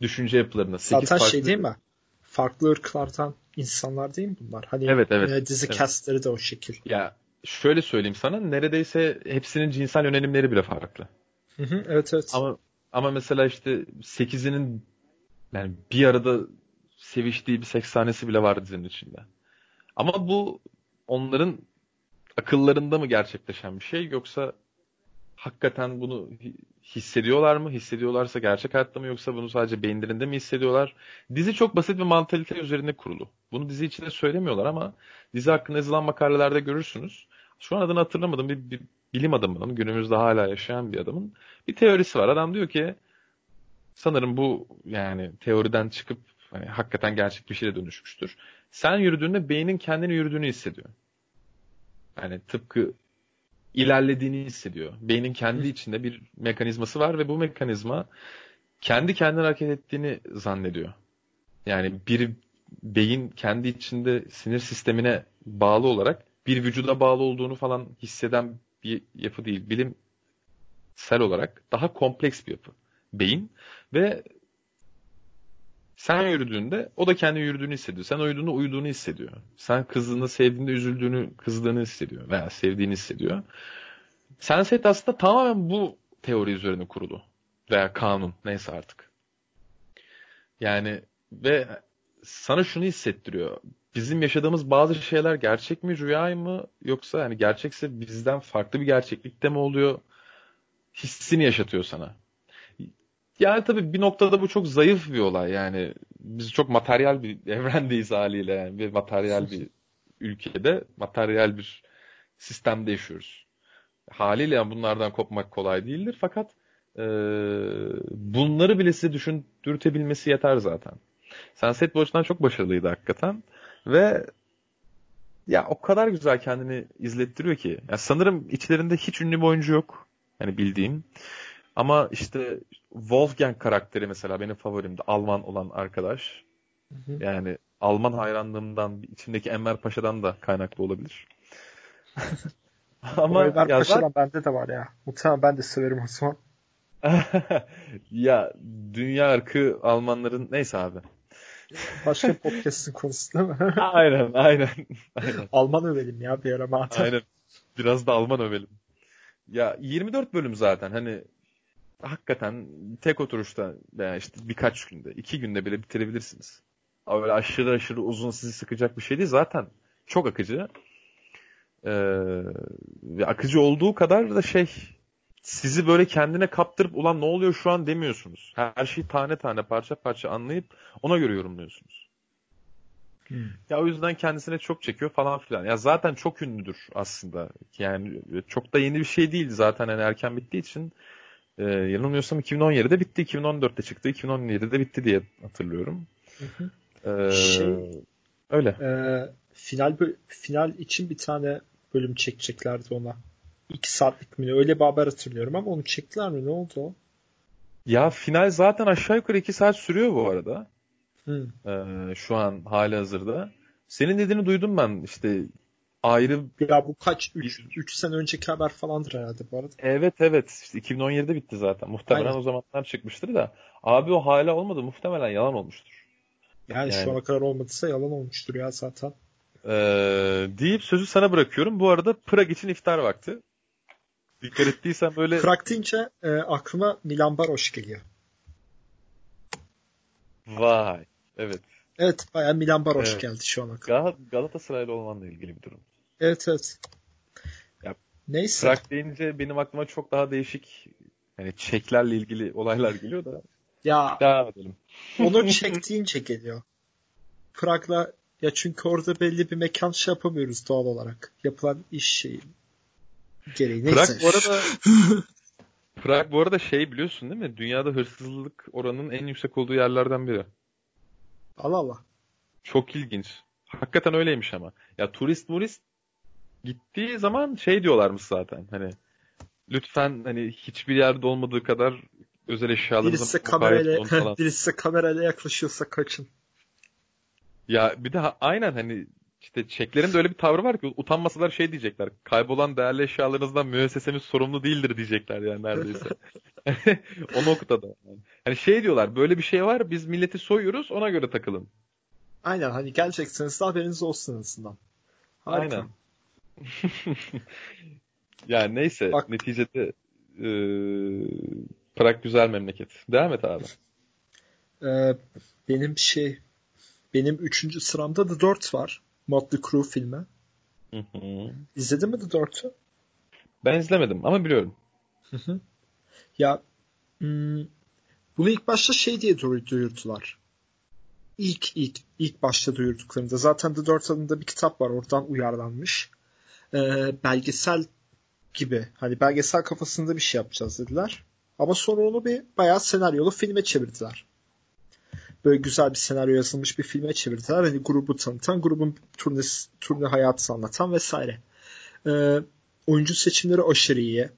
düşünce yapılarında. 8 Zaten farklı... şey değil mi? Farklı ırklardan insanlar değil mi bunlar? Hani Evet, evet. e, dizi Evet. castleri de o şekil. Ya şöyle söyleyeyim sana neredeyse hepsinin cinsel yönelimleri bile farklı. Hı hı, evet evet. Ama ama mesela işte 8'inin yani bir arada seviştiği bir seks sahnesi bile var dizinin içinde. Ama bu onların akıllarında mı gerçekleşen bir şey yoksa hakikaten bunu hi- hissediyorlar mı? Hissediyorlarsa gerçek hayatta mı yoksa bunu sadece beyinlerinde mi hissediyorlar? Dizi çok basit bir mantalite üzerine kurulu. Bunu dizi içinde söylemiyorlar ama dizi hakkında yazılan makalelerde görürsünüz. Şu an adını hatırlamadım bir, bir bilim adamının günümüzde hala yaşayan bir adamın bir teorisi var. Adam diyor ki sanırım bu yani teoriden çıkıp hani hakikaten gerçek bir şeye dönüşmüştür. Sen yürüdüğünde beynin kendini yürüdüğünü hissediyor. Yani tıpkı ilerlediğini hissediyor. Beynin kendi içinde bir mekanizması var ve bu mekanizma kendi kendine hareket ettiğini zannediyor. Yani bir beyin kendi içinde sinir sistemine bağlı olarak bir vücuda bağlı olduğunu falan hisseden bir yapı değil. Bilimsel olarak daha kompleks bir yapı. Beyin ve sen yürüdüğünde o da kendi yürüdüğünü hissediyor. Sen uyuduğunda uyuduğunu hissediyor. Sen kızdığında sevdiğinde üzüldüğünü, kızdığını hissediyor veya sevdiğini hissediyor. Senset aslında tamamen bu teori üzerine kurulu. Veya kanun neyse artık. Yani ve sana şunu hissettiriyor. Bizim yaşadığımız bazı şeyler gerçek mi, rüya mı yoksa yani gerçekse bizden farklı bir gerçeklikte mi oluyor? Hissini yaşatıyor sana. Yani tabii bir noktada bu çok zayıf bir olay yani. Biz çok materyal bir evrendeyiz haliyle yani. Bir materyal bir ülkede, materyal bir sistemde yaşıyoruz. Haliyle yani bunlardan kopmak kolay değildir fakat e, bunları bile size düşündürtebilmesi yeter zaten. Sunset bu açıdan çok başarılıydı hakikaten. Ve ya o kadar güzel kendini izlettiriyor ki. Ya sanırım içlerinde hiç ünlü bir oyuncu yok. Hani bildiğim. Ama işte Wolfgang karakteri mesela benim favorimdi. Alman olan arkadaş. Hı hı. Yani Alman hayranlığımdan, içimdeki Enver Paşa'dan da kaynaklı olabilir. Ama Ama ya zaten- bende de var ya. Muhtemelen ben de severim o zaman. ya dünya ırkı Almanların neyse abi. Başka bir podcast'ın konusu değil mi? Aynen, aynen. Aynen. Alman övelim ya bir ara madem. Aynen. Biraz da Alman övelim. Ya 24 bölüm zaten hani hakikaten tek oturuşta veya işte birkaç günde, iki günde bile bitirebilirsiniz. Ama Öyle aşırı aşırı uzun sizi sıkacak bir şey değil. Zaten çok akıcı. Ee, akıcı olduğu kadar da şey sizi böyle kendine kaptırıp ulan ne oluyor şu an demiyorsunuz. Her şeyi tane tane parça parça anlayıp ona göre yorumluyorsunuz. Hmm. Ya o yüzden kendisine çok çekiyor falan filan. Ya zaten çok ünlüdür aslında. Yani çok da yeni bir şey değil zaten hani erken bittiği için. Ee, yanılmıyorsam 2017'de bitti, 2014'te çıktı, 2017'de bitti diye hatırlıyorum. Hı hı. Ee, Şey- öyle. Ee, final final için bir tane bölüm çekeceklerdi ona. 2 saatlik mi? Öyle bir haber hatırlıyorum ama onu çektiler mi? Ne oldu o? Ya final zaten aşağı yukarı 2 saat sürüyor bu arada. Hı. Ee, şu an hali hazırda. Senin dediğini duydum ben işte ayrı Ya bu kaç? 3 sene önceki haber falandır herhalde bu arada. Evet evet işte 2017'de bitti zaten. Muhtemelen Aynen. o zamanlar çıkmıştır da. Abi o hala olmadı. Muhtemelen yalan olmuştur. Yani, Yani. şu ana kadar olmadıysa yalan olmuştur ya zaten. Ee, deyip sözü sana bırakıyorum. Bu arada Prag için iftar vakti. Dikkat ettiysen böyle Prag deyince e, aklıma Milan Baroş geliyor. vay. Evet. Evet bayağı Milan Baroş Evet. geldi şu ana. Gal- Galatasaraylı olmanla ilgili bir durum. Evet evet. Ya, Neyse. Prag deyince benim aklıma çok daha değişik yani çeklerle ilgili olaylar geliyor da Ya devam edelim. onu çektiğince geliyor. Prag'la ya çünkü orada belli bir mekan şey yapamıyoruz doğal olarak. Yapılan iş şeyi gereği. Neyse. Prag bu arada Prag bu arada şey biliyorsun değil mi? Dünyada hırsızlık oranının en yüksek olduğu yerlerden biri. Allah Allah. Çok ilginç. Hakikaten öyleymiş ama. Ya turist murist gittiği zaman şey diyorlarmış zaten. Hani lütfen hani hiçbir yerde olmadığı kadar özel eşyalarınızı Birisi kamerayla, birisi kamerayla yaklaşıyorsa kaçın. Ya bir de aynen hani işte Çeklerin de öyle bir tavrı var ki utanmasalar şey diyecekler. Kaybolan değerli eşyalarınızdan müessesemiz sorumlu değildir diyecekler yani neredeyse. o noktada. Yani. Hani şey diyorlar böyle bir şey var biz milleti soyuyoruz ona göre takılın. Aynen hani gelecekseniz de haberiniz olsun. Harika. Aynen. yani neyse Bak- neticede e, Prag güzel memleket. Devam et abi. Ee, benim şey benim üçüncü sıramda The Dirt var. Motley Crue filmi. Hı hı. İzledin mi The Dirt'ü? ben izlemedim ama biliyorum. Hı hı. Ya hmm, bunu ilk başta şey diye duy- duyurdular. İlk ilk ilk başta duyurduklarında zaten The Dirt adında bir kitap var oradan uyarlanmış. Ee, belgesel gibi hani belgesel kafasında bir şey yapacağız dediler. Ama sonra onu bir bayağı senaryolu filme çevirdiler. Böyle güzel bir senaryo yazılmış bir filme çevirdiler. Hani grubu tanıtan, grubun turnesi, turne hayatını anlatan vesaire. Ee, oyuncu seçimleri aşırı iyi.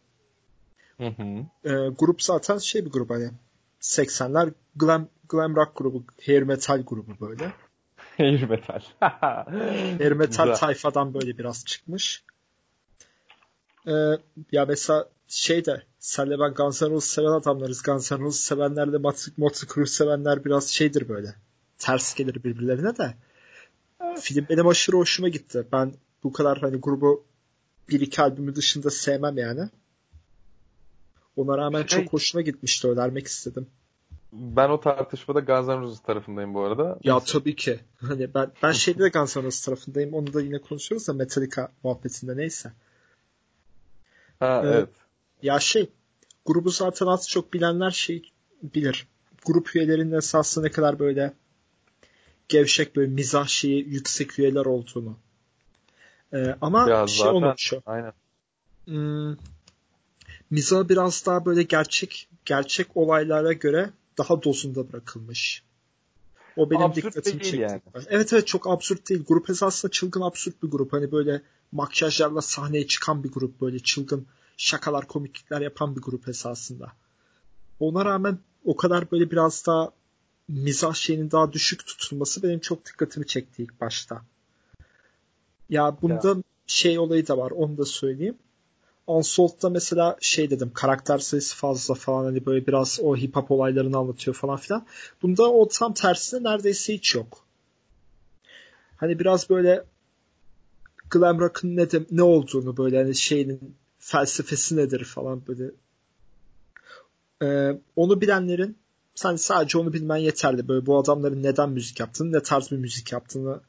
Hı hı. Ee, grup zaten şey bir grup hani 80'ler glam, glam rock grubu, hair metal grubu böyle. Hair metal. Hair metal Güzel. tayfadan böyle biraz çıkmış. Ee, ya mesela şey de senle ben Guns N' Roses seven adamlarız. Guns N' Roses sevenlerle Motley Motley Crue sevenler biraz şeydir böyle. Ters gelir birbirlerine de. Film benim aşırı hoşuma gitti. Ben bu kadar hani grubu bir iki albümü dışında sevmem yani. Ona rağmen Şey- çok hoşuma gitmişti. Önermek istedim. Ben o tartışmada Guns N' Roses tarafındayım bu arada. Ya tabii ki. Hani ben ben şeyde de Guns N' Roses tarafındayım. Onu da yine konuşuyoruz da Metallica muhabbetinde neyse. Ha, Evet. evet. Ya şey grubu zaten az çok bilenler şey bilir. Grup üyelerinin esasında ne kadar böyle gevşek böyle mizah şeyi yüksek üyeler olduğunu. Ee, ama Ya şey zaten olmuş o. aynen. Hmm, mizah biraz daha böyle gerçek gerçek olaylara göre daha dozunda bırakılmış. O benim Absürt dikkatimi çekti. yani. Evet evet çok absürt değil. Grup esasında çılgın absürt bir grup. Hani böyle makyajlarla sahneye çıkan bir grup. Böyle çılgın şakalar, komiklikler yapan bir grup esasında. Ona rağmen o kadar böyle biraz daha mizah şeyinin daha düşük tutulması benim çok dikkatimi çekti ilk başta. Ya bunda şey olayı da var onu da söyleyeyim. Unsolved'da mesela şey dedim karakter sayısı fazla falan hani böyle biraz o hip hop olaylarını anlatıyor falan filan. Bunda o tam tersine neredeyse hiç yok. Hani biraz böyle glam rock'ın ne, de- ne olduğunu böyle hani şeyin felsefesi nedir falan böyle. Ee, onu bilenlerin sen sadece onu bilmen yeterli. Böyle bu adamların neden müzik yaptığını, ne tarz bir müzik yaptığını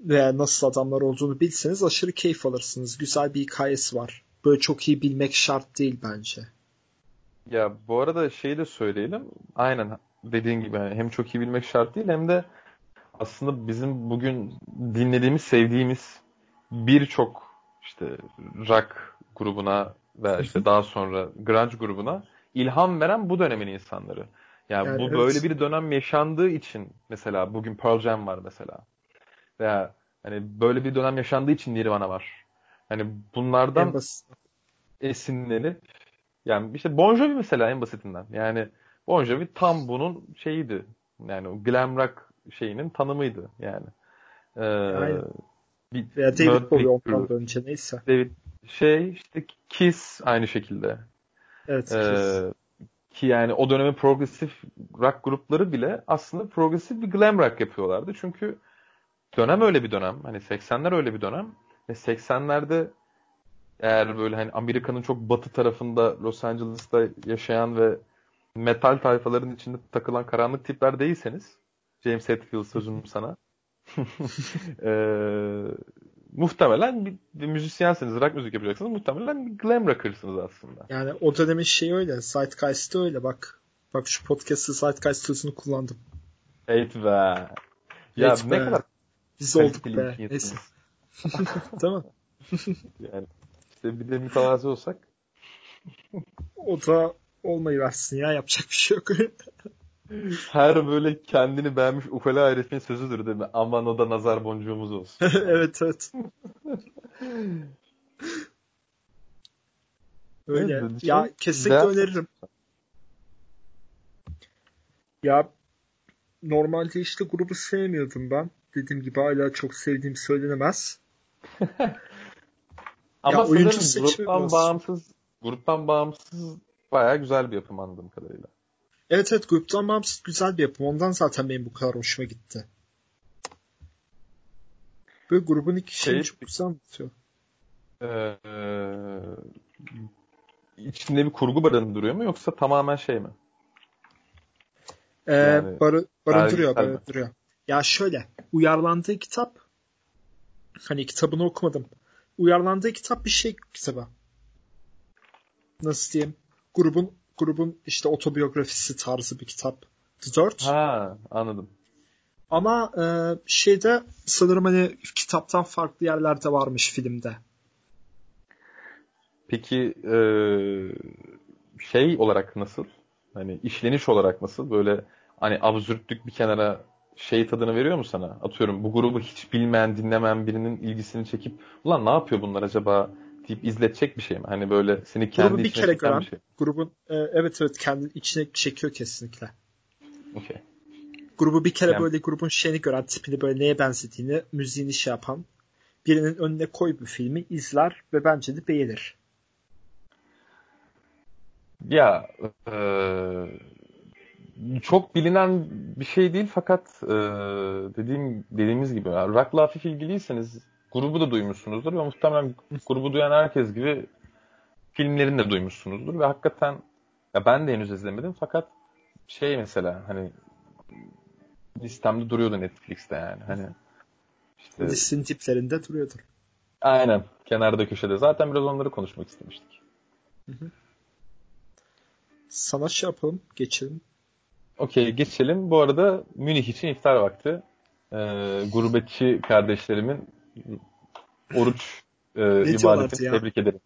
veya nasıl adamlar olduğunu bilseniz aşırı keyif alırsınız. Güzel bir hikayesi var. Böyle çok iyi bilmek şart değil bence. Ya bu arada şeyi de söyleyelim. Aynen dediğin gibi hem çok iyi bilmek şart değil hem de aslında bizim bugün dinlediğimiz, sevdiğimiz birçok işte rock grubuna ve işte daha sonra grunge grubuna ilham veren bu dönemin insanları. Yani, Yani bu evet. böyle bir dönem yaşandığı için mesela bugün Pearl Jam var mesela. Veya hani böyle bir dönem yaşandığı için Nirvana var. Hani bunlardan esinlenip yani işte Bon Jovi mesela en basitinden. Yani Bon Jovi tam bunun şeyiydi. Yani o glam rock şeyinin tanımıydı yani. Ee, Aynen. bir Veya David Bowie ondan da önce neyse. David şey işte Kiss aynı şekilde. Evet. Ee, Kiss. ki yani o dönemin progresif rock grupları bile aslında progresif bir glam rock yapıyorlardı. Çünkü dönem öyle bir dönem. Hani 80'ler öyle bir dönem. Ve 80'lerde eğer böyle hani Amerika'nın çok batı tarafında Los Angeles'ta yaşayan ve metal tayfaların içinde takılan karanlık tipler değilseniz James Hetfield sözüm sana. e, muhtemelen bir, bir müzisyensiniz, rock müzik yapacaksınız. Muhtemelen bir glam rocker'sınız aslında. Yani o dönemin şeyi öyle. Zeitgeist'ı öyle bak. Bak şu podcast'ı Zeitgeist sözünü kullandım. Evet be. Ya Evet ne be. kadar Biz olduk be. şey Neyse. mi? Yani işte bir de mütevazi olsak. O da olmayı versin ya. Yapacak bir şey yok. Her böyle kendini beğenmiş ukala herifin sözüdür değil mi? Aman o da nazar boncuğumuz olsun. evet evet. Öyle. Evet, ya şey- kesinlikle Değer- öneririm. Ya normalde işte grubu sevmiyordum ben. Dediğim gibi hala çok sevdiğim söylenemez. Ama Ya oyuncu gruptan bağımsız gruptan bağımsız bayağı güzel bir yapım anladığım kadarıyla. Evet evet gruptan bağımsız güzel bir yapım. Ondan zaten benim bu kadar hoşuma gitti. Böyle grubun iki şeyini Şey- çok güzel anlatıyor. Ee, içinde bir kurgu barındırıyor mu yoksa tamamen şey mi? Ee, Yani barı, barındırıyor, belgesel mi? barındırıyor. Ya şöyle, uyarlandığı kitap hani kitabını okumadım. Uyarlandığı kitap bir şey kitabı. Nasıl diyeyim? Grubun grubun işte otobiyografisi tarzı bir kitap. The Dirt. Ha, anladım. Ama e, şeyde sanırım hani kitaptan farklı yerlerde varmış filmde. Peki ee, şey olarak nasıl? Hani işleniş olarak nasıl? Böyle hani absürtlük bir kenara şey tadını veriyor mu sana? Atıyorum bu grubu hiç bilmeyen, dinlemeyen birinin ilgisini çekip ulan ne yapıyor bunlar acaba deyip izletecek bir şey mi? Hani böyle seni kendi Grubu bir içine kere gören bir şey. grubun e, evet evet kendi içine çekiyor kesinlikle. Okey. grubu bir kere Yani- böyle grubun şeyini gören, tipini böyle neye benzediğini, müziğini şey yapan birinin önüne koy bu filmi, izler ve bence de beğenir. Ya eee, çok bilinen bir şey değil fakat eee, dediğim dediğimiz gibi rock'la hafif ilgiliyseniz grubu da duymuşsunuzdur ve muhtemelen grubu duyan herkes gibi filmlerini de duymuşsunuzdur ve hakikaten ya ben de henüz izlemedim fakat şey mesela hani listemde duruyordu Netflix'te yani hani işte Listenin tiplerinde duruyordur. aynen kenarda köşede zaten biraz onları konuşmak istemiştik. Sana şey yapalım, geçelim. Okey geçelim. Bu arada Münih için iftar vakti. Ee, gurbetçi kardeşlerimin oruç e, ibadetini tebrik ederim.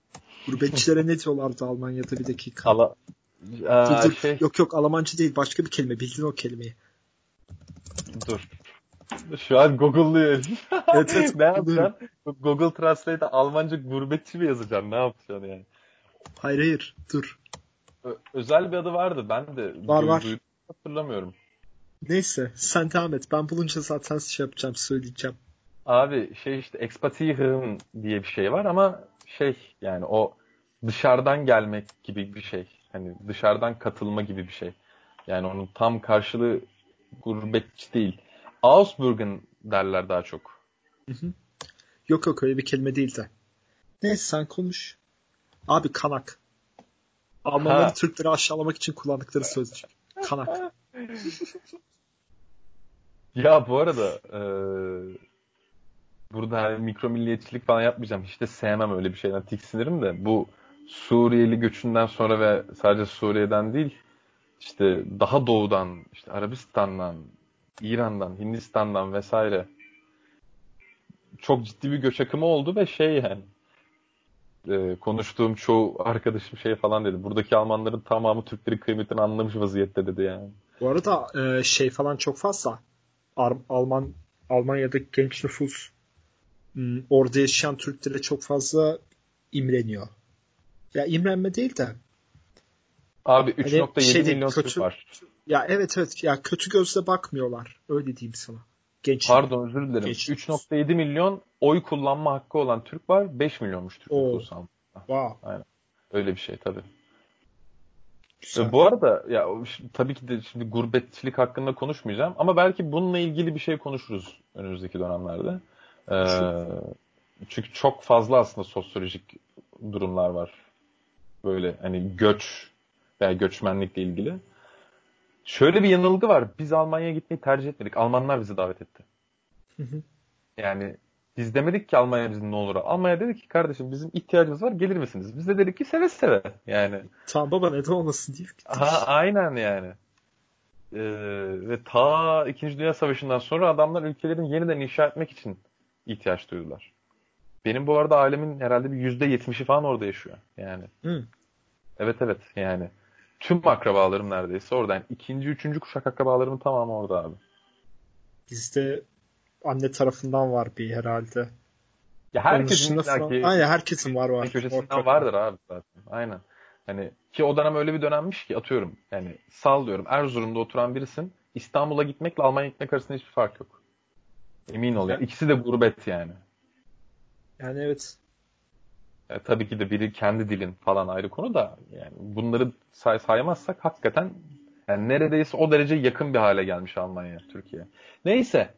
Gurbetçilere ne diyorlardı Almanya'da bir dakika. Ala, Aa, dur, dur. şey, Yok yok Almanca değil başka bir kelime. Bildin o kelimeyi. dur. Şu an Google'lıyor. Evet, evet, ne yapacaksın? Google Translate'de Almanca gurbetçi mi yazacaksın? Ne yapacaksın yani? Hayır hayır dur. Ö- özel bir adı vardı. Ben de Var, var. hatırlamıyorum. Neyse sen devam et. Ben bulunca zaten şey yapacağım söyleyeceğim. Abi şey işte Expatriation diye bir şey var ama şey yani o dışarıdan gelmek gibi bir şey. Hani dışarıdan katılma gibi bir şey. Yani onun tam karşılığı gurbetçi değil. Ausbürgen derler daha çok. Yok yok öyle bir kelime değil de. Neyse sen konuş. Abi kanak. Almanları Ha. Türkleri aşağılamak için kullandıkları sözcük. Kanak. Ya bu arada e, burada hani mikro milliyetçilik falan yapmayacağım. Hiç de sevmem öyle bir şeyden tiksinirim de bu Suriyeli göçünden sonra ve sadece Suriye'den değil işte daha doğudan işte Arabistan'dan, İran'dan, Hindistan'dan vesaire çok ciddi bir göç akımı oldu ve şey yani e, konuştuğum çoğu arkadaşım şey falan dedi. Buradaki Almanların tamamı Türklerin kıymetini anlamış vaziyette dedi yani. Bu arada e, şey falan çok fazla. Ar- Alman Almanya'daki genç nüfus orada yaşayan Türklere çok fazla imreniyor. Ya imrenme değil de Abi Hani 3.7 şey değil, milyon kötü- Türk var. ya evet evet ya kötü gözle bakmıyorlar. Öyle diyeyim sana. Genç. Pardon özür dilerim. Geç. 3.7 milyon oy kullanma hakkı olan Türk var. 5 milyonmuş Türk nüfusu. Wow. Öyle bir şey tabii. Güzel. E, Bu arada ya tabii ki de şimdi gurbetçilik hakkında konuşmayacağım ama belki bununla ilgili bir şey konuşuruz önümüzdeki dönemlerde. Ee, çünkü çok fazla aslında sosyolojik durumlar var. Böyle hani göç veya göçmenlikle ilgili. şöyle bir yanılgı var. Biz Almanya'ya gitmeyi tercih etmedik. Almanlar bizi davet etti. Yani biz demedik ki Almanya bizim ne olur. Almanya dedi ki kardeşim bizim ihtiyacımız var gelir misiniz? Biz de dedik ki seve seve. Yani. Tamam baba neden olmasın diye. Aha, aynen yani. Ee, ve ta 2. Dünya Savaşı'ndan sonra adamlar ülkelerin yeniden inşa etmek için ihtiyaç duydular. Benim bu arada ailemin herhalde bir %70'i falan orada yaşıyor. Yani. Hı. Evet evet yani. Tüm akrabalarım neredeyse orada. Yani ikinci, üçüncü kuşak akrabalarımın tamamı orada abi. Bizde anne tarafından var bir herhalde. Ya herkesin illaki, aynen herkesin var var. Köşesinden vardır abi zaten. Aynen. Hani ki o dönem öyle bir dönemmiş ki atıyorum. Yani sallıyorum Erzurum'da oturan birisin. İstanbul'a gitmekle Almanya gitmek arasında hiçbir fark yok. Emin ol. Yani. İkisi de gurbet yani. Yani evet. E, tabii ki de biri kendi dilin falan ayrı konu da yani bunları say saymazsak hakikaten yani neredeyse o derece yakın bir hale gelmiş Almanya, Türkiye. Neyse.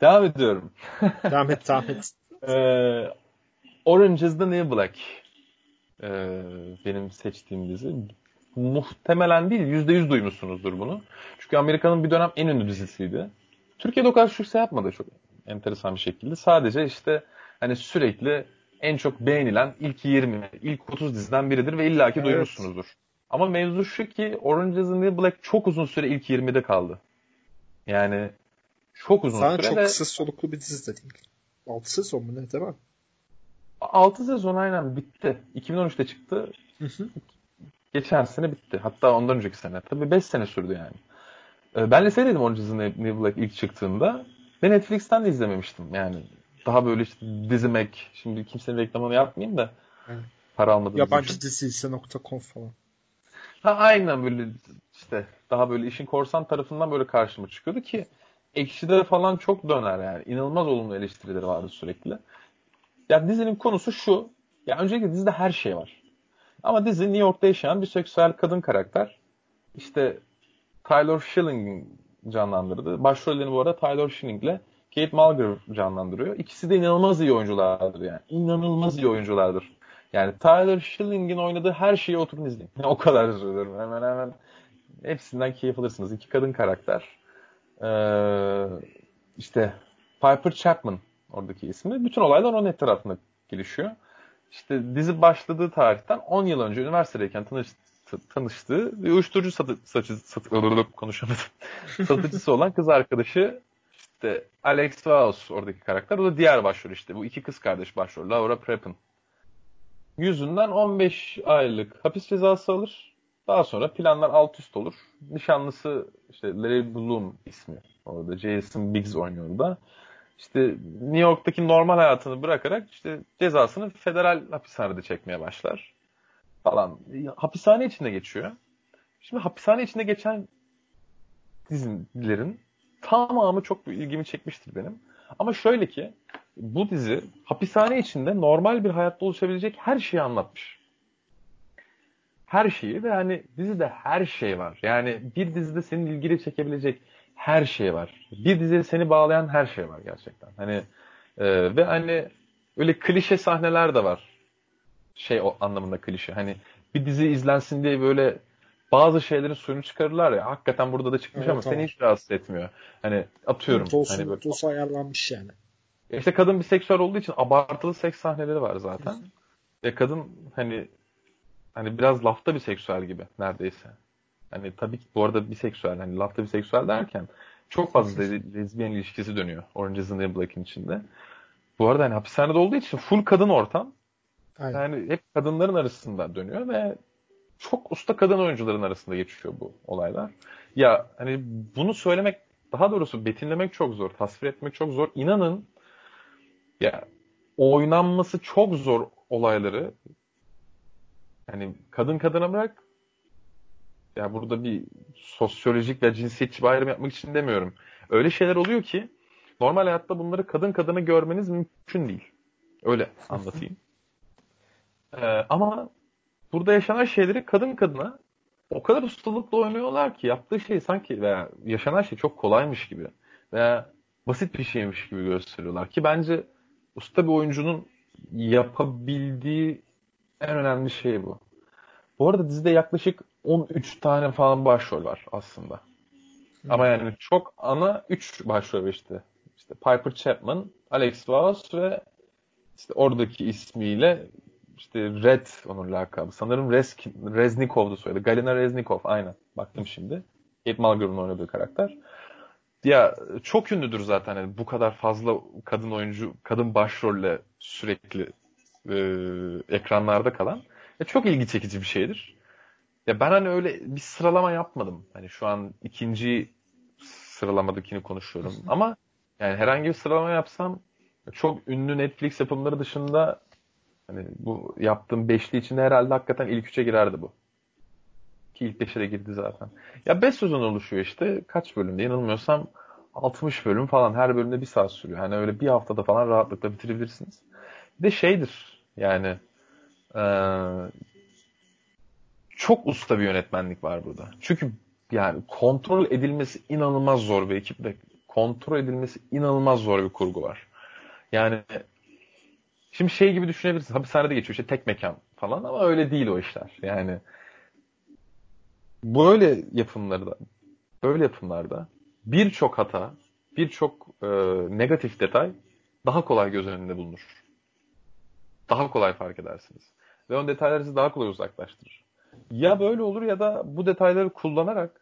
Devam ediyorum. devam et, devam et. ee, Orange is the New Black. Ee, benim seçtiğim dizi. Muhtemelen değil, %100 duymuşsunuzdur bunu. Çünkü Amerika'nın bir dönem en ünlü dizisiydi. Türkiye'de o kadar sükse yapmadı çok enteresan bir şekilde. Sadece işte hani sürekli en çok beğenilen ilk 20, ilk 30 diziden biridir ve illaki evet. duymuşsunuzdur. Ama mevzu şu ki Orange is the New Black çok uzun süre ilk 20'de kaldı. Yani çok uzun Sana süre çok kısa soluklu bir dizi de değil. 6 sezon mu ne değil mi? 6 sezon aynen bitti. 2013'te çıktı. Geçen sene bitti. Hatta ondan önceki sene. Tabii 5 sene sürdü yani. Ee, ben lisedeydim Orange is the New Black ilk çıktığında. Ve Netflix'ten de izlememiştim. Yani daha böyle işte dizimek. Şimdi kimsenin reklamını yapmayayım da. Evet. Para almadım. Yabancı diziyse.com falan. Ha aynen böyle işte daha böyle işin korsan tarafından böyle karşıma çıkıyordu ki Ekşi'de falan çok döner yani. İnanılmaz olumlu eleştirileri vardı sürekli. Ya dizinin konusu şu. Ya öncelikle dizide her şey var. Ama dizi New York'ta yaşayan bir seksüel kadın karakter. İşte Tyler Schilling canlandırdı. Başrollerini bu arada Tyler Schilling ile Kate Mulgrew canlandırıyor. İkisi de inanılmaz iyi oyunculardır yani. İnanılmaz iyi oyunculardır. Yani Tyler Schilling'in oynadığı her şeyi oturun izleyin. o kadar söylüyorum. Hemen hemen hepsinden keyif alırsınız. İki kadın karakter. Ee, işte Piper Chapman oradaki ismi. Bütün olaylar onun etrafında gelişiyor. İşte dizi başladığı tarihten 10 yıl önce üniversitedeyken tanış, tanıştığı bir uyuşturucu satı, saçı, satı, konuşamadım. satıcısı olan kız arkadaşı işte Alex Waus oradaki karakter. O da diğer başrol işte. Bu iki kız kardeş başrol. Laura Prepon. Yüzünden 15 aylık hapis cezası alır. Daha sonra planlar alt üst olur. Nişanlısı işte Larry Bloom ismi. Orada Jason Biggs oynuyor da. İşte New York'taki normal hayatını bırakarak işte cezasını federal hapishanede çekmeye başlar. Falan. Hapishane içinde geçiyor. Şimdi hapishane içinde geçen dizilerin tamamı çok ilgimi çekmiştir benim. Ama şöyle ki bu dizi hapishane içinde normal bir hayatta oluşabilecek her şeyi anlatmış. Her şeyi ve hani dizide her şey var. Yani bir dizide senin ilgili çekebilecek her şey var. Bir dizide seni bağlayan her şey var gerçekten. Hani e, ve hani öyle klişe sahneler de var. Şey o anlamında klişe. Hani bir dizi izlensin diye böyle bazı şeylerin suyunu çıkarırlar ya. Hakikaten burada da çıkmış evet, ama tamam. seni hiç rahatsız etmiyor. Hani atıyorum. Dosu, hani böyle, dosu ayarlanmış yani. İşte kadın bir seksüel olduğu için abartılı seks sahneleri var zaten. Hı. Ve kadın hani hani biraz lafta bir seksüel gibi neredeyse. Hani tabii ki bu arada biseksüel hani lafta biseksüel derken çok fazla lezbiyen ilişkisi dönüyor Orange is the New Black'in içinde. Bu arada hani hapishanede olduğu için full kadın ortam. Aynen. Yani hep kadınların arasında dönüyor ve çok usta kadın oyuncuların arasında geçiyor bu olaylar. Ya hani bunu söylemek daha doğrusu betimlemek çok zor, tasvir etmek çok zor. İnanın ya oynanması çok zor olayları. Hani kadın kadına bırak ya burada bir sosyolojik ve cinsiyetçi bir ayrım yapmak için demiyorum. Öyle şeyler oluyor ki normal hayatta bunları kadın kadına görmeniz mümkün değil. Öyle anlatayım. ee, ama burada yaşanan şeyleri kadın kadına o kadar ustalıkla oynuyorlar ki yaptığı şey sanki veya yaşanan şey çok kolaymış gibi veya basit bir şeymiş gibi gösteriyorlar ki bence usta bir oyuncunun yapabildiği en önemli şey bu. Bu arada dizide yaklaşık 13 tane falan başrol var aslında. Ama yani çok ana 3 başrol işte. İşte Piper Chapman, Alex Voss ve işte oradaki ismiyle işte Red onun lakabı. Sanırım Rez, Reznikov'du soyadı. Galina Reznikov aynen. Baktım şimdi. Kate Mulgrew oynadığı karakter. Ya çok ünlüdür zaten yani bu kadar fazla kadın oyuncu, kadın başrolle sürekli e, ekranlarda kalan. Ya çok ilgi çekici bir şeydir. Ya ben hani öyle bir sıralama yapmadım. Hani şu an ikinci sıralamadakini konuşuyorum. Ama yani herhangi bir sıralama yapsam çok ünlü Netflix yapımları dışında hani bu yaptığım beşli içinde herhalde hakikaten ilk üçe girerdi bu. Ki ilk beşe de girdi zaten. Ya beş sezon oluşuyor işte. Kaç bölümde? Yanılmıyorsam 60 bölüm falan. Her bölümde bir saat sürüyor. Hani öyle bir haftada falan rahatlıkla bitirebilirsiniz. Bir de şeydir yani ee, çok usta bir yönetmenlik var burada. Çünkü yani kontrol edilmesi inanılmaz zor bir ekip ve kontrol edilmesi inanılmaz zor bir kurgu var. Yani şimdi şey gibi düşünebilirsin. Hapishanede geçiyor işte tek mekan falan ama öyle değil o işler. Yani böyle yapımlarda böyle yapımlarda birçok hata, birçok e, negatif detay daha kolay göz önünde bulunur. Daha kolay fark edersiniz. Ve o detaylar sizi daha kolay uzaklaştırır. Ya böyle olur ya da bu detayları kullanarak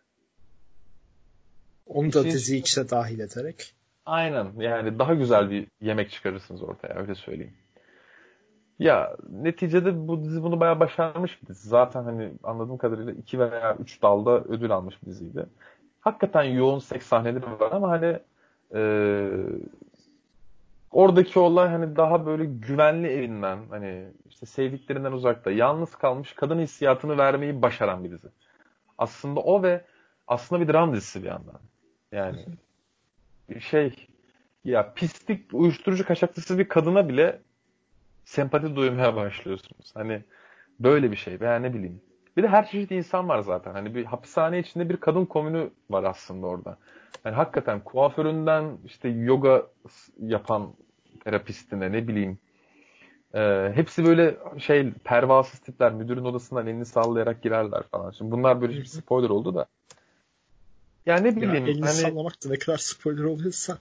onu da dizi içine dahil ederek. Aynen. Yani daha güzel bir yemek çıkarırsınız ortaya. Öyle söyleyeyim. Ya neticede bu dizi bunu bayağı başarmış bir dizi. Zaten hani anladığım kadarıyla iki veya üç dalda ödül almış bir diziydi. Hakikaten yoğun seks sahneleri var ama hani e, oradaki olay hani daha böyle güvenli evinden hani işte sevdiklerinden uzakta yalnız kalmış kadın hissiyatını vermeyi başaran bir dizi. Aslında o ve aslında bir dram dizisi bir yandan. Yani şey ya pislik uyuşturucu kaçakçısı bir kadına bile sempati duymaya başlıyorsunuz. Hani böyle bir şey veya ne bileyim. Bir de her çeşit insan var zaten. Hani bir hapishane içinde bir kadın komünü var aslında orada. Yani hakikaten kuaföründen işte yoga yapan terapistine ne bileyim. E, hepsi böyle şey pervasız tipler. Müdürün odasından elini sallayarak girerler falan. Şimdi bunlar böyle bir spoiler oldu da. Yani ne bileyim. Ya elini hani... sallamak da ne kadar spoiler oluyorsa.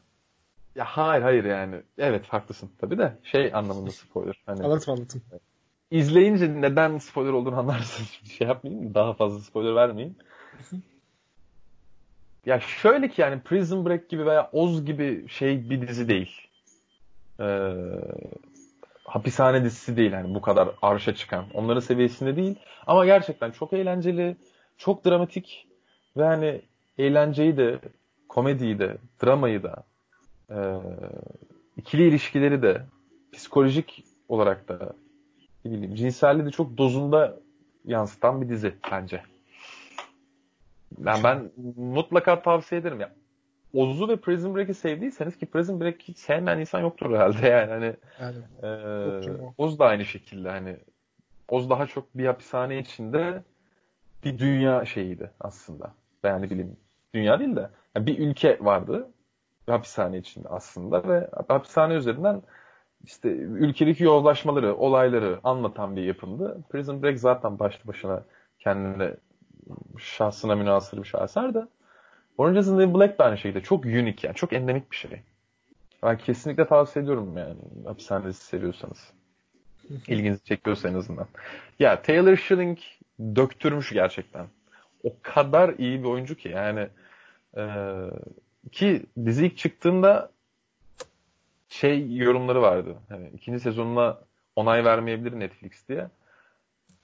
Ya hayır hayır yani. Evet haklısın tabii de şey anlamında spoiler. Hani, anlatım anlatım. İzleyince neden spoiler olduğunu anlarsın. şey yapmayayım daha fazla spoiler vermeyeyim. ya şöyle ki yani Prison Break gibi veya Oz gibi şey bir dizi değil. Ee, hapishane dizisi değil yani bu kadar arşa çıkan. Onların seviyesinde değil. Ama gerçekten çok eğlenceli, çok dramatik ve hani eğlenceyi de, komediyi de, dramayı da, e, ikili ilişkileri de, psikolojik olarak da, ne bileyim, cinselliği de çok dozunda yansıtan bir dizi bence. Yani ben mutlaka tavsiye ederim. Ya, Oz'u ve Prison Break'i sevdiyseniz ki Prison Break'i hiç sevmeyen insan yoktur herhalde yani. Hani, yani e, Oz da aynı şekilde hani Oz daha çok bir hapishane içinde bir dünya şeyiydi aslında. Yani bileyim dünya değil de yani bir ülke vardı hapishane içinde aslında ve hapishane üzerinden işte ülkedeki yozlaşmaları, olayları anlatan bir yapımdı. Prison Break zaten başlı başına kendine şahsına münasır bir şaheser de Orange is the Black de aynı şekilde. Çok unique yani. Çok endemik bir şey. Ben kesinlikle tavsiye ediyorum yani. Hapishane dizisi seviyorsanız. İlginizi çekiyorsa en azından. Ya Taylor Schilling döktürmüş gerçekten. O kadar iyi bir oyuncu ki yani e, ki dizi ilk çıktığında şey yorumları vardı. Hani ikinci sezonuna onay vermeyebilir Netflix diye.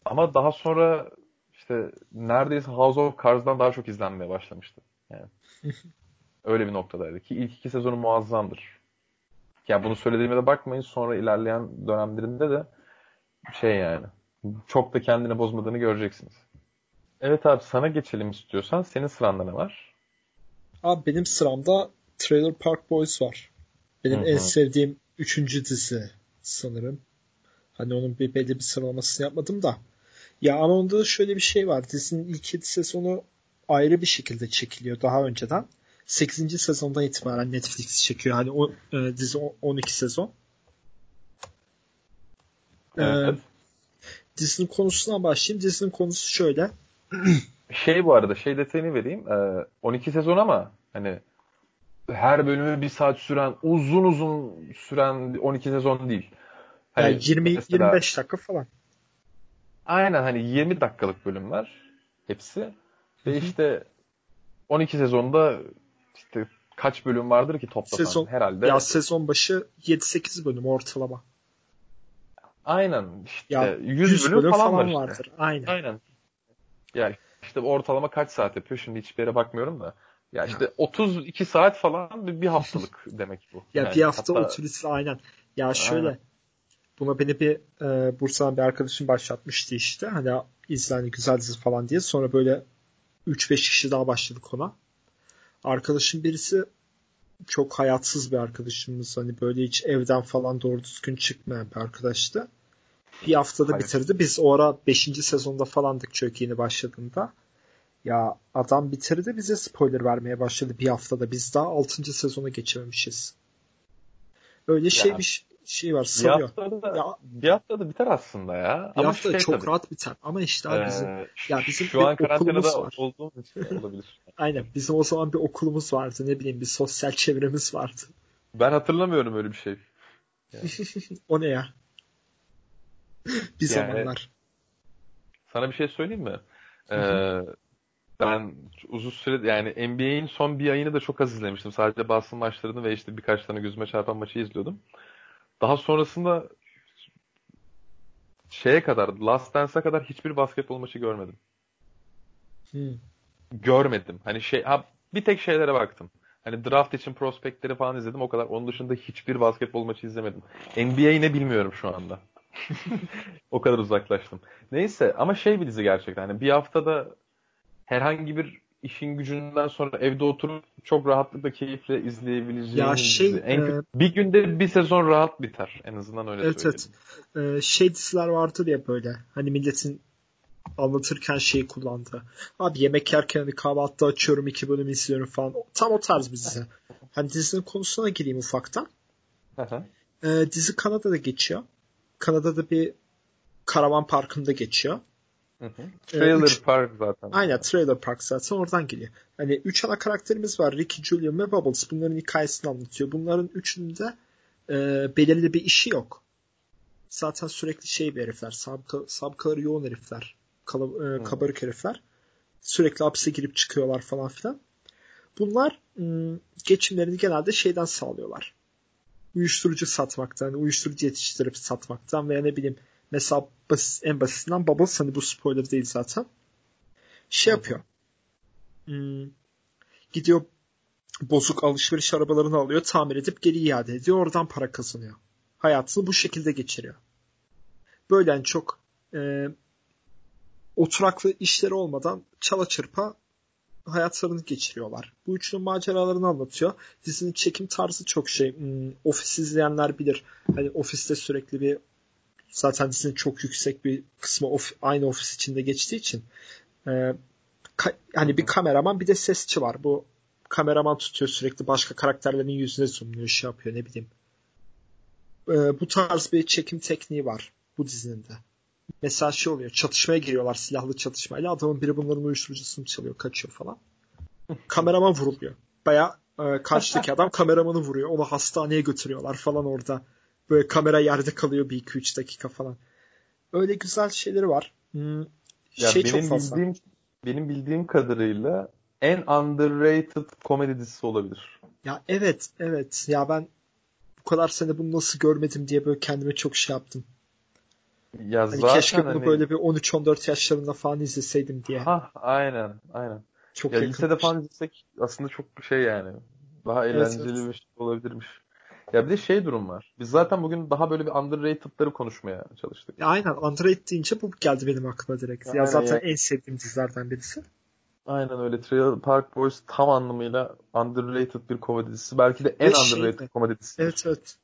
Ama daha sonra işte neredeyse House of Cards'dan daha çok izlenmeye başlamıştı. Yani öyle bir noktadaydı ki ilk iki sezonu muazzamdır. Yani bunu söylediğime de bakmayın sonra ilerleyen dönemlerinde de şey yani çok da kendini bozmadığını göreceksiniz. Evet abi sana geçelim istiyorsan. Senin sıranda ne var? Abi benim sıramda Trailer Park Boys var. Benim Hı-hı. en sevdiğim üçüncü dizi sanırım. Hani onun bir belli bir sıralamasını yapmadım da. Ya ama onda da şöyle bir şey var. Dizinin ilk 7 sezonu ayrı bir şekilde çekiliyor daha önceden. 8. sezondan itibaren Netflix çekiyor. Hani o e, dizi 12 sezon. Evet. Ee, dizinin konusuna başlayayım. Dizinin konusu şöyle. Şey bu arada şey detayını vereyim. 12 sezon ama hani her bölümü bir saat süren uzun uzun süren 12 sezon değil. Hani yani 20 mesela, 25 dakika falan. Aynen hani 20 dakikalık bölümler hepsi. Ve işte 12 sezonda işte kaç bölüm vardır ki toplasan sezon, herhalde. Ya sezon başı 7-8 bölüm ortalama. Aynen işte ya, 100, 100 bölüm, bölüm falan, falan var vardır. Aynen. Aynen. Ya işte ortalama kaç saat yapıyor şimdi hiçbir yere bakmıyorum da. Ya işte ya. 32 saat falan bir, bir haftalık demek bu. Ya yani bir hafta hatta... oturisi aynen. Ya şöyle aynen. buna beni bir e, Bursa'dan bir arkadaşım başlatmıştı işte. Hani izle hani güzel dizi falan diye. Sonra böyle 3-5 kişi daha başladık ona. Arkadaşım birisi çok hayatsız bir arkadaşımız. Hani böyle hiç evden falan doğru düzgün çıkmayan bir arkadaştı. Bir haftada Hayır. bitirdi. Biz o ara 5. sezonda falandık çok yeni başladığında. Ya adam bitirdi bize spoiler vermeye başladı bir haftada. Biz daha 6. sezona geçememişiz. Öyle şey bir şey var sarıyor. Bir haftada, da, ya, bir haftada biter aslında ya. Bir Ama haftada şey çok tabii. rahat biter. Ama işte abi bizim ee, ya bizim şu an karantinada var. olduğum için olabilir. Aynen. Bizim o zaman bir okulumuz vardı. Ne bileyim bir sosyal çevremiz vardı. Ben hatırlamıyorum öyle bir şey. Yani. o ne ya? Bir yani, zamanlar. Sana bir şey söyleyeyim mi? Ee, ben uzun süre yani NBA'in son bir ayını da çok az izlemiştim. Sadece basın maçlarını ve işte birkaç tane gözüme çarpan maçı izliyordum. Daha sonrasında şeye kadar, Last Dance'a kadar hiçbir basketbol maçı görmedim. Hmm. Görmedim. Hani şey, ha, bir tek şeylere baktım. Hani draft için prospektleri falan izledim o kadar. Onun dışında hiçbir basketbol maçı izlemedim. NBA'yi ne bilmiyorum şu anda. o kadar uzaklaştım. Neyse ama şey bir dizi gerçekten. Hani bir haftada herhangi bir işin gücünden sonra evde oturup çok rahatlıkla keyifle izleyebileceğiniz ya şey, en e, bir günde bir sezon rahat biter en azından öyle evet, söyleyeyim. Evet. Ee, şey diziler vardır ya böyle hani milletin anlatırken şey kullandı. Abi yemek yerken hani kahvaltıda açıyorum iki bölüm izliyorum falan. Tam o tarz bir dizi. Hani dizinin konusuna gireyim ufaktan. ee, dizi Kanada'da geçiyor. Kanada'da bir karavan parkında geçiyor. Hı hı. Ee, Trailer üç, Park zaten. Aynen Trailer Park zaten oradan geliyor. Hani üç ana karakterimiz var. Ricky, Julian ve Bubbles. Bunların hikayesini anlatıyor. Bunların üçünde e, belirli bir işi yok. Zaten sürekli şey bir herifler. Sabka, sabkaları yoğun herifler. Kala, e, kabarık herifler. Sürekli hapse girip çıkıyorlar falan filan. Bunlar ım, geçimlerini genelde şeyden sağlıyorlar. Uyuşturucu satmaktan, uyuşturucu yetiştirip satmaktan veya ne bileyim Mesela basit, en basitinden Bubbles hani bu spoiler değil zaten. Şey yapıyor. Hmm, gidiyor bozuk alışveriş arabalarını alıyor, tamir edip geri iade ediyor. Oradan para kazanıyor. Hayatını bu şekilde geçiriyor. Böyle yani çok e, oturaklı işleri olmadan çala çırpa hayatlarını geçiriyorlar. Bu üçünün maceralarını anlatıyor. Dizinin çekim tarzı çok şey. Hmm, ofis izleyenler bilir. Hani ofiste sürekli bir zaten dizinin çok yüksek bir kısmı of, aynı ofis içinde geçtiği için e, ka, hani bir kameraman bir de sesçi var. Bu kameraman tutuyor sürekli başka karakterlerin yüzüne zoomluyor şey yapıyor ne bileyim. E, bu tarz bir çekim tekniği var bu dizinin de. Mesela şey oluyor çatışmaya giriyorlar silahlı çatışmayla adamın biri bunların uyuşturucusunu çalıyor kaçıyor falan. Kameraman vuruluyor. Baya e, karşıdaki adam kameramanı vuruyor. Onu hastaneye götürüyorlar falan orada. Böyle kamera yerde kalıyor bir 2-3 dakika falan. Öyle güzel şeyleri var. Hmm, ya şey benim çok fazla. Bildiğim, benim bildiğim kadarıyla en underrated komedi dizisi olabilir. Ya evet evet. Ya ben bu kadar sene bunu nasıl görmedim diye böyle kendime çok şey yaptım. Ya hani zaten keşke bunu hani... böyle bir 13-14 yaşlarında falan izleseydim diye. Ha aynen aynen. Çok ya lisede falan izlesek aslında çok şey yani. Daha eğlenceli evet, evet. bir şey olabilirmiş. Ya bir de şey durum var. Biz zaten bugün daha böyle bir underrated'ları konuşmaya çalıştık. Ya aynen underrated deyince bu geldi benim aklıma direkt. Ya, ya zaten ya. en sevdiğim dizilerden birisi. Aynen öyle. Trailer Park Boys tam anlamıyla underrated bir komedi dizisi. Belki de en Ve underrated şey, komedi dizisi. Evet evet.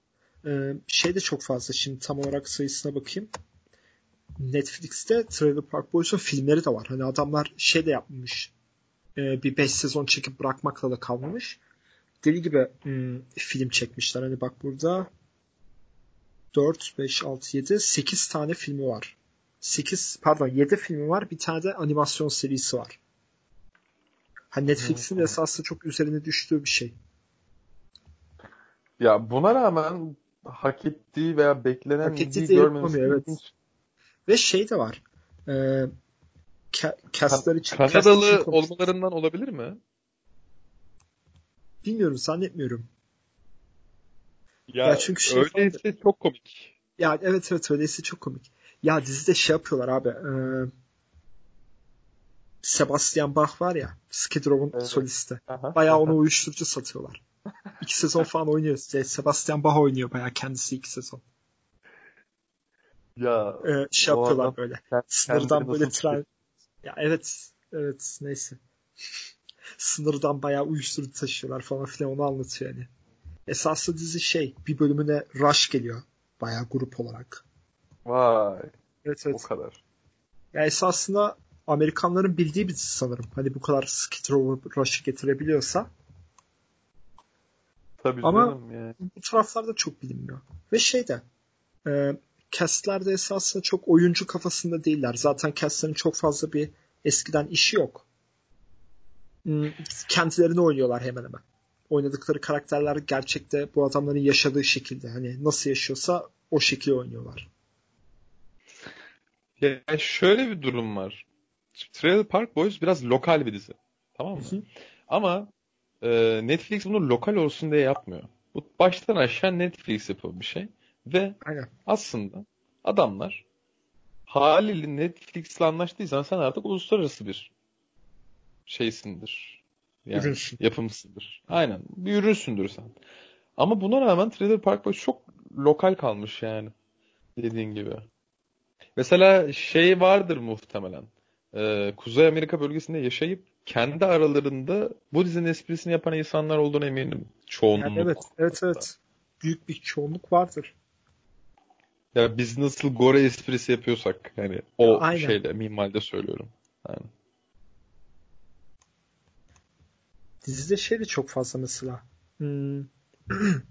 Ee, şey de çok fazla. Şimdi tam olarak sayısına bakayım. Netflix'te Trailer Park Boys'un filmleri de var. Hani adamlar şey de yapmış. E, bir 5 sezon çekip bırakmakla da kalmamış deli gibi hmm, film çekmişler. Hani bak burada 4, 5, 6, 7, 8 tane filmi var. 8 pardon 7 filmi var. Bir tane de animasyon serisi var. Hani Netflix'in de esasında çok üzerine düştüğü bir şey. Ya buna rağmen hak ettiği veya beklenen Hak ettiği yapamıyor, evet. ilginç. Ve şey de var. E, ca- castlar için, Kanadalı için olmalarından olabilir mi? Bilmiyorum zannetmiyorum. Ya, Ya çünkü şey öyleyse çok komik. Ya evet evet öyleyse çok komik. Ya dizide şey yapıyorlar abi. E, Sebastian Bach var ya. Skid Row'un Evet. solisti. Aha. Bayağı ona uyuşturucu satıyorlar. İki sezon falan oynuyor. Se- Sebastian Bach oynuyor bayağı kendisi iki sezon. Ya Ee, şey O yapıyorlar adam böyle. Sınırdan böyle tren... Ya evet. Evet neyse. Sınırdan bayağı uyuşturucu taşıyorlar falan filan onu anlatıyor yani. Esaslı dizi şey bir bölümüne Rush geliyor. Bayağı grup olarak. Vay Evet o evet. kadar. Ya esasında Amerikanların bildiği bir dizi sanırım. Hani bu kadar Skid Row Rush'ı getirebiliyorsa. Tabii Ama- canım yani. bu taraflarda çok bilinmiyor. Ve şey de e, castlerde esasında çok oyuncu kafasında değiller. Zaten castlerin çok fazla bir eskiden işi yok. Hmm, Kendilerini oynuyorlar hemen hemen. Oynadıkları karakterler gerçekte bu adamların yaşadığı şekilde. Hani nasıl yaşıyorsa o şekilde oynuyorlar. Ya şöyle bir durum var. Trailer Park Boys biraz lokal bir dizi. Tamam mı? Hı hı. Ama e, Netflix bunu lokal olsun diye yapmıyor. Bu baştan aşağı Netflix yapıyor bir şey. Ve Aynen. aslında adamlar haliyle Netflix'le anlaştıysan sen artık uluslararası bir şeysindir. Yani Ürünsün. yapımsındır. Aynen. Bir ürünsündür sen. Ama buna rağmen Trailer Park Boys çok lokal kalmış yani. Dediğin gibi. Mesela şey vardır muhtemelen. Ee, Kuzey Amerika bölgesinde yaşayıp kendi aralarında bu dizinin esprisini yapan insanlar olduğuna eminim. Çoğunluk. Yani evet, evet, evet. Büyük bir çoğunluk vardır. Ya biz nasıl Gore esprisi yapıyorsak yani o Aynen. şeyde minvalde söylüyorum. Aynen. Dizide şey de çok fazla mesela. Hmm.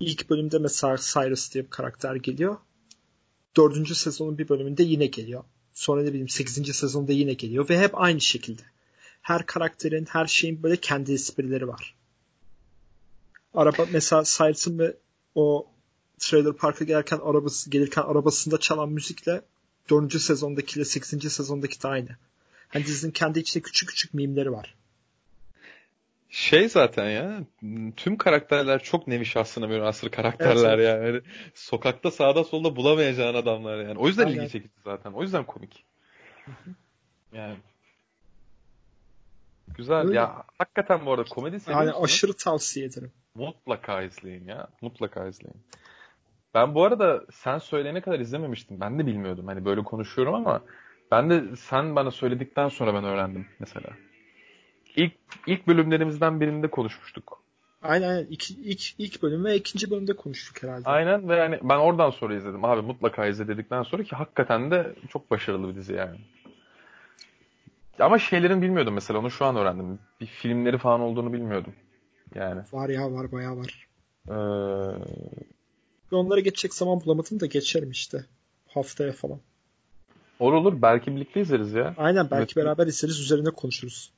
İlk bölümde mesela Cyrus diye bir karakter geliyor. Dördüncü sezonun bir bölümünde yine geliyor. Sonra ne bileyim sekizinci sezonda yine geliyor ve hep aynı şekilde. Her karakterin, her şeyin böyle kendi esprileri var. Araba mesela Cyrus'ın ve o Trailer Park'a gelirken arabası gelirken arabasında çalan müzikle dördüncü sezondakiyle sekizinci sezondaki de aynı. Hani dizinin kendi içinde küçük küçük mimleri var. Şey zaten ya tüm karakterler çok nevi şahsına münhasır karakterler Evet, yani. Yani sokakta sağda solda bulamayacağın adamlar yani. O yüzden Aynen. ilgi çekici zaten. O yüzden komik. Yani güzel Öyle. ya. Hakikaten bu arada komedi Yani seviyorsanız aşırı tavsiye ederim. mutlaka izleyin ya. Mutlaka izleyin. Ben bu arada sen söyleyene kadar izlememiştim. Ben de bilmiyordum. Hani böyle konuşuyorum ama ben de sen bana söyledikten sonra ben öğrendim mesela. İlk ilk bölümlerimizden birinde konuşmuştuk. Aynen aynen. İlk, ilk, ilk bölüm ve ikinci bölümde konuştuk herhalde. Aynen ve yani ben oradan sonra izledim. Abi mutlaka izle dedikten sonra ki hakikaten de çok başarılı bir dizi yani. Ama şeylerin bilmiyordum mesela onu şu an öğrendim. Bir filmleri falan olduğunu bilmiyordum. Yani. Var ya var bayağı var. Ee, Ve onlara geçecek zaman bulamadım da geçerim işte. Haftaya falan. olur olur belki birlikte izleriz ya. Aynen belki Evet. beraber izleriz üzerine konuşuruz.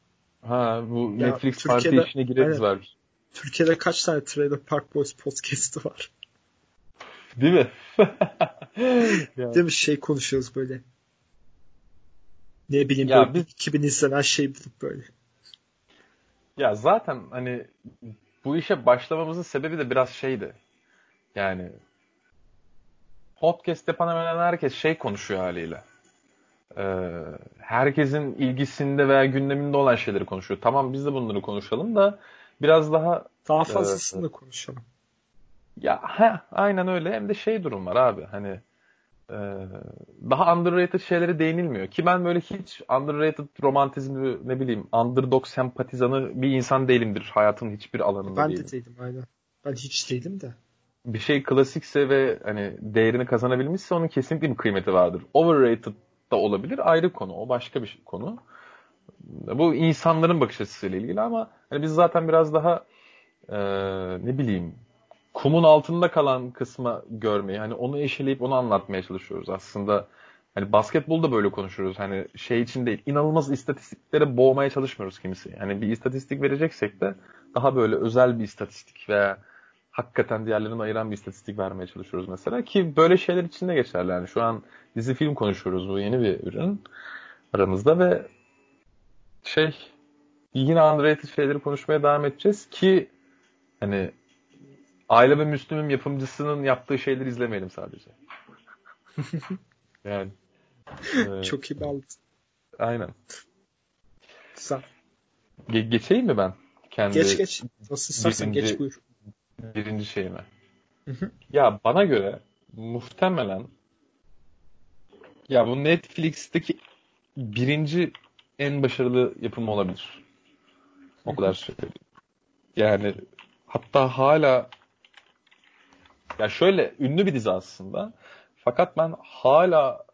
Ha bu Ya, Netflix parti Türkiye'de- işine gireriz aynen. belki. Türkiye'de kaç tane Trailer Park Boys podcast'ı var? Değil mi? Ya. Değil mi? Şey konuşuyoruz böyle. Ne bileyim Ya böyle biz- 2000 izlenen şey bulup böyle. Ya zaten hani bu işe başlamamızın sebebi de biraz şeydi. Yani podcast yapan hemen hemen herkes şey konuşuyor haliyle. Ee, herkesin ilgisinde veya gündeminde olan şeyleri konuşuyor. Tamam biz de bunları konuşalım da biraz daha Daha fazlasını da konuşalım. ya he, aynen öyle hem de şey durum var abi hani e, daha underrated şeylere değinilmiyor. Ki ben böyle hiç underrated romantizmi ne bileyim underdog sempatizanı bir insan değilimdir hayatın hiçbir alanında Ben değilim. de değilim aynen. Ben hiç değilim de. Bir şey klasikse ve hani değerini kazanabilmişse onun kesinlikle bir kıymeti vardır. Overrated da olabilir ayrı konu. O başka bir konu. Bu insanların bakış açısıyla ilgili ama hani biz zaten biraz daha e, ne bileyim kumun altında kalan kısma görmeyi hani onu eşeleyip onu anlatmaya çalışıyoruz. Aslında Hani basketbolda böyle konuşuyoruz. Hani şey için değil. inanılmaz istatistiklere boğmaya çalışmıyoruz kimisi. Hani bir istatistik vereceksek de daha böyle özel bir istatistik veya hakikaten diğerlerinden ayıran bir istatistik vermeye çalışıyoruz mesela. Ki böyle şeyler için de geçerli. Yani şu an dizi film konuşuyoruz. Bu yeni bir ürün aramızda ve şey yine underrated şeyleri konuşmaya devam edeceğiz ki hani Aile ve Müslüm'ün yapımcısının yaptığı şeyleri izlemeyelim sadece. yani. E, Çok iyi bağladın. Aynen. Güzel. Ge- geçeyim mi ben? Kendi geç geç. Nasıl istersen birinci, geç buyur. Birinci şeyime. Ya bana göre muhtemelen ya bu Netflix'teki birinci en başarılı yapım olabilir. O kadar söyleyeyim. Yani hatta hala ya şöyle ünlü bir dizi aslında. Fakat ben hala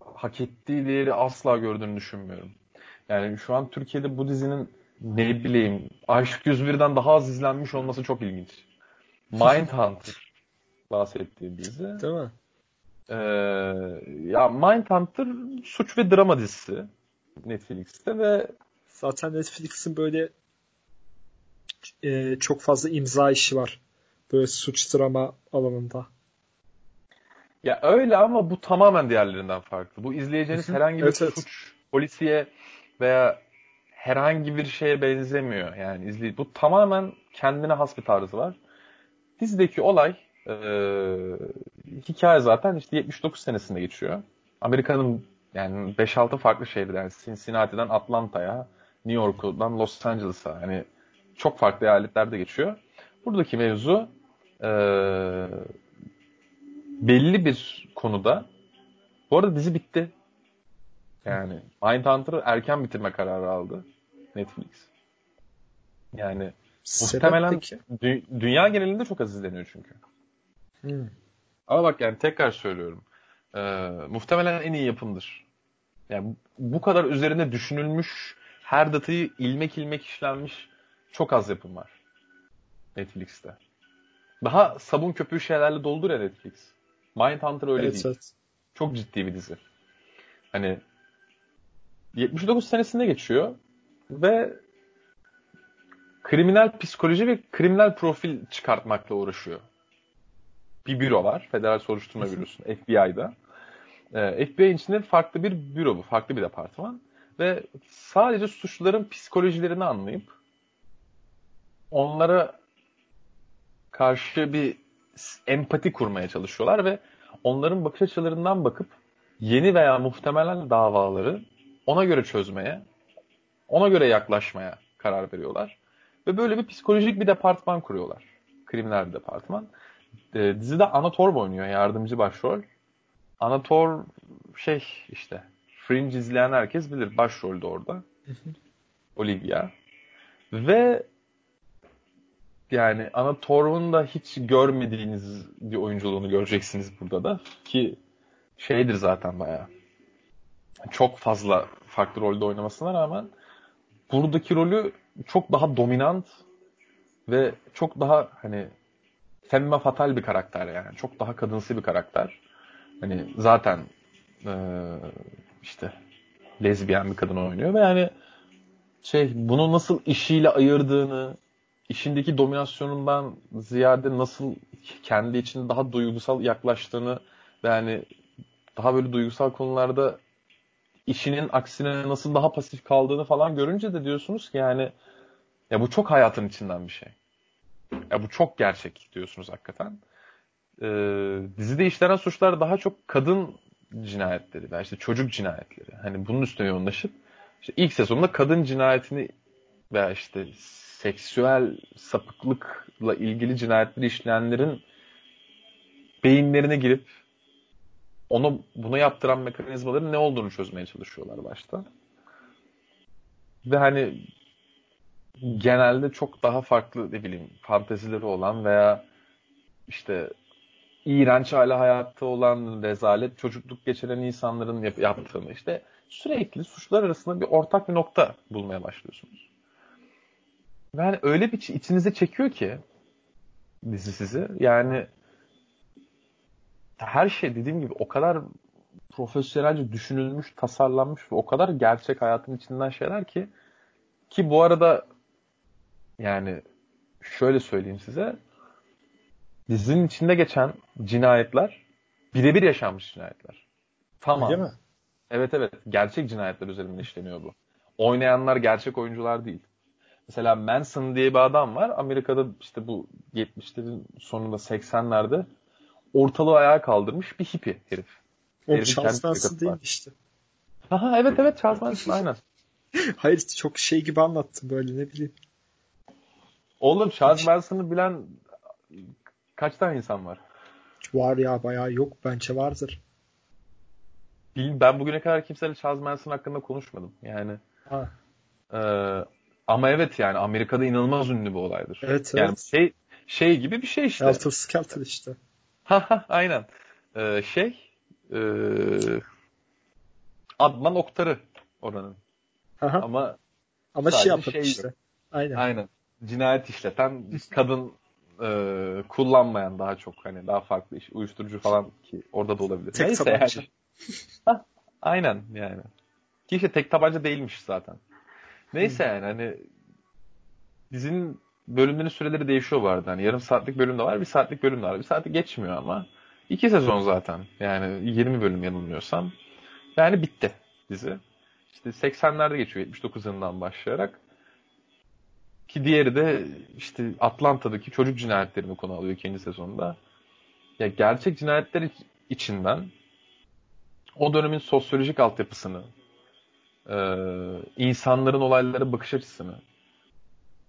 hak ettiği değeri asla gördüğünü düşünmüyorum. Yani şu an Türkiye'de bu dizinin ne bileyim Aşk 101'den daha az izlenmiş olması çok ilginç. Mindhunter bahsettiği dizi. Değil mi? Ee, ya Mindhunter suç ve drama dizisi Netflix'te ve zaten Netflix'in böyle e, çok fazla imza işi var. Böyle suç drama alanında. Ya öyle ama bu tamamen diğerlerinden farklı. Bu izleyeceğiniz herhangi bir evet, suç, evet. polisiye veya herhangi bir şeye benzemiyor. Yani izley bu tamamen kendine has bir tarzı var. Dizideki olay e, hikaye zaten işte 79 senesinde geçiyor. Amerika'nın yani 5-6 farklı şehirden Cincinnati'den Atlanta'ya, New York'dan Los Angeles'a yani çok farklı eyaletlerde geçiyor. Buradaki mevzu e, belli bir konuda bu arada dizi bitti. Yani Mindhunter'ı erken bitirme kararı aldı Netflix. Yani Muhtemelen dü- dünya genelinde çok az izleniyor çünkü. Hmm. Ama bak yani tekrar söylüyorum. E, muhtemelen en iyi yapımdır. Yani bu kadar üzerine düşünülmüş, her datayı ilmek ilmek işlenmiş çok az yapım var. Netflix'te. Daha sabun köpüğü şeylerle doldur ya Netflix. Mindhunter öyle evet, değil. Evet. Çok ciddi bir dizi. Hani 79 senesinde geçiyor ve kriminal psikoloji ve kriminal profil çıkartmakla uğraşıyor. Bir büro var. Federal Soruşturma Bürosu. FBI'da. Ee, FBI içinde farklı bir büro bu. Farklı bir departman. Ve sadece suçluların psikolojilerini anlayıp onlara karşı bir empati kurmaya çalışıyorlar ve onların bakış açılarından bakıp yeni veya muhtemelen davaları ona göre çözmeye, ona göre yaklaşmaya karar veriyorlar. Ve böyle bir psikolojik bir departman kuruyorlar. Kriminal bir departman. E, dizide Anna oynuyor yardımcı başrol. Anna şey işte Fringe izleyen herkes bilir başrolde orada. Olivia. Ve yani Ana Torv'un da hiç görmediğiniz bir oyunculuğunu göreceksiniz burada da. Ki şeydir zaten bayağı. Çok fazla farklı rolde oynamasına rağmen buradaki rolü çok daha dominant ve çok daha hani femme fatal bir karakter yani. Çok daha kadınsı bir karakter. Hani zaten e, işte lezbiyen bir kadın oynuyor ve yani şey bunu nasıl işiyle ayırdığını işindeki dominasyonundan ziyade nasıl kendi için daha duygusal yaklaştığını yani daha böyle duygusal konularda işinin aksine nasıl daha pasif kaldığını falan görünce de diyorsunuz ki yani ya bu çok hayatın içinden bir şey. Ya bu çok gerçek diyorsunuz hakikaten. Ee, dizide işlenen suçlar daha çok kadın cinayetleri veya işte çocuk cinayetleri. Hani bunun üstüne yoğunlaşıp işte ilk sezonda kadın cinayetini veya işte seksüel sapıklıkla ilgili cinayetleri işleyenlerin beyinlerine girip onu bunu yaptıran mekanizmaların ne olduğunu çözmeye çalışıyorlar başta. Ve hani genelde çok daha farklı ne bileyim fantezileri olan veya işte iğrenç hali hayatta olan rezalet çocukluk geçiren insanların yap- yaptığını işte sürekli suçlar arasında bir ortak bir nokta bulmaya başlıyorsunuz. Ve hani öyle bir içinize çekiyor ki dizi sizi. Yani her şey dediğim gibi o kadar profesyonelce düşünülmüş, tasarlanmış ve o kadar gerçek hayatın içinden şeyler ki ki bu arada yani şöyle söyleyeyim size dizinin içinde geçen cinayetler birebir yaşanmış cinayetler. Tamam. Değil mi? Evet evet. Gerçek cinayetler üzerinden işleniyor bu. Oynayanlar gerçek oyuncular değil. Mesela Manson diye bir adam var. Amerika'da işte bu 70'lerin sonunda 80'lerde ortalığı ayağa kaldırmış bir hippie herif. O Charles Manson değil işte. Aha evet evet Charles Manson aynen. Hayır çok şey gibi anlattım böyle ne bileyim. Oğlum Charles Manson'ı bilen kaç tane insan var? Var ya bayağı yok bence vardır. Ben bugüne kadar kimseyle Charles Manson hakkında konuşmadım. Yani ha. e, ama evet yani Amerika'da inanılmaz ünlü bir olaydır. Evet, yani evet. şey şey gibi bir şey işte. Helter Skelter işte. Ha ha aynen. Ee, şey e, Adnan Oktar'ı oranın. Aha. Ama ama şey yapıp şey işte. Aynen. Aynen. Cinayet işleten kadın e, kullanmayan daha çok hani daha farklı iş uyuşturucu falan ki orada da olabilir. Tek Neyse tabanca. Yani. ha, aynen yani. Ki işte tek tabanca değilmiş zaten. Neyse yani hani dizinin bölümlerin süreleri değişiyor bu arada. Hani yarım saatlik bölüm de var, bir saatlik bölüm de var. Bir saati geçmiyor ama. iki sezon zaten. Yani 20 bölüm yanılmıyorsam. Yani bitti dizi. İşte 80'lerde geçiyor 79 yılından başlayarak. Ki diğeri de işte Atlanta'daki çocuk cinayetlerini konu alıyor ikinci sezonda. Ya gerçek cinayetler içinden o dönemin sosyolojik altyapısını, insanların olaylara bakış açısını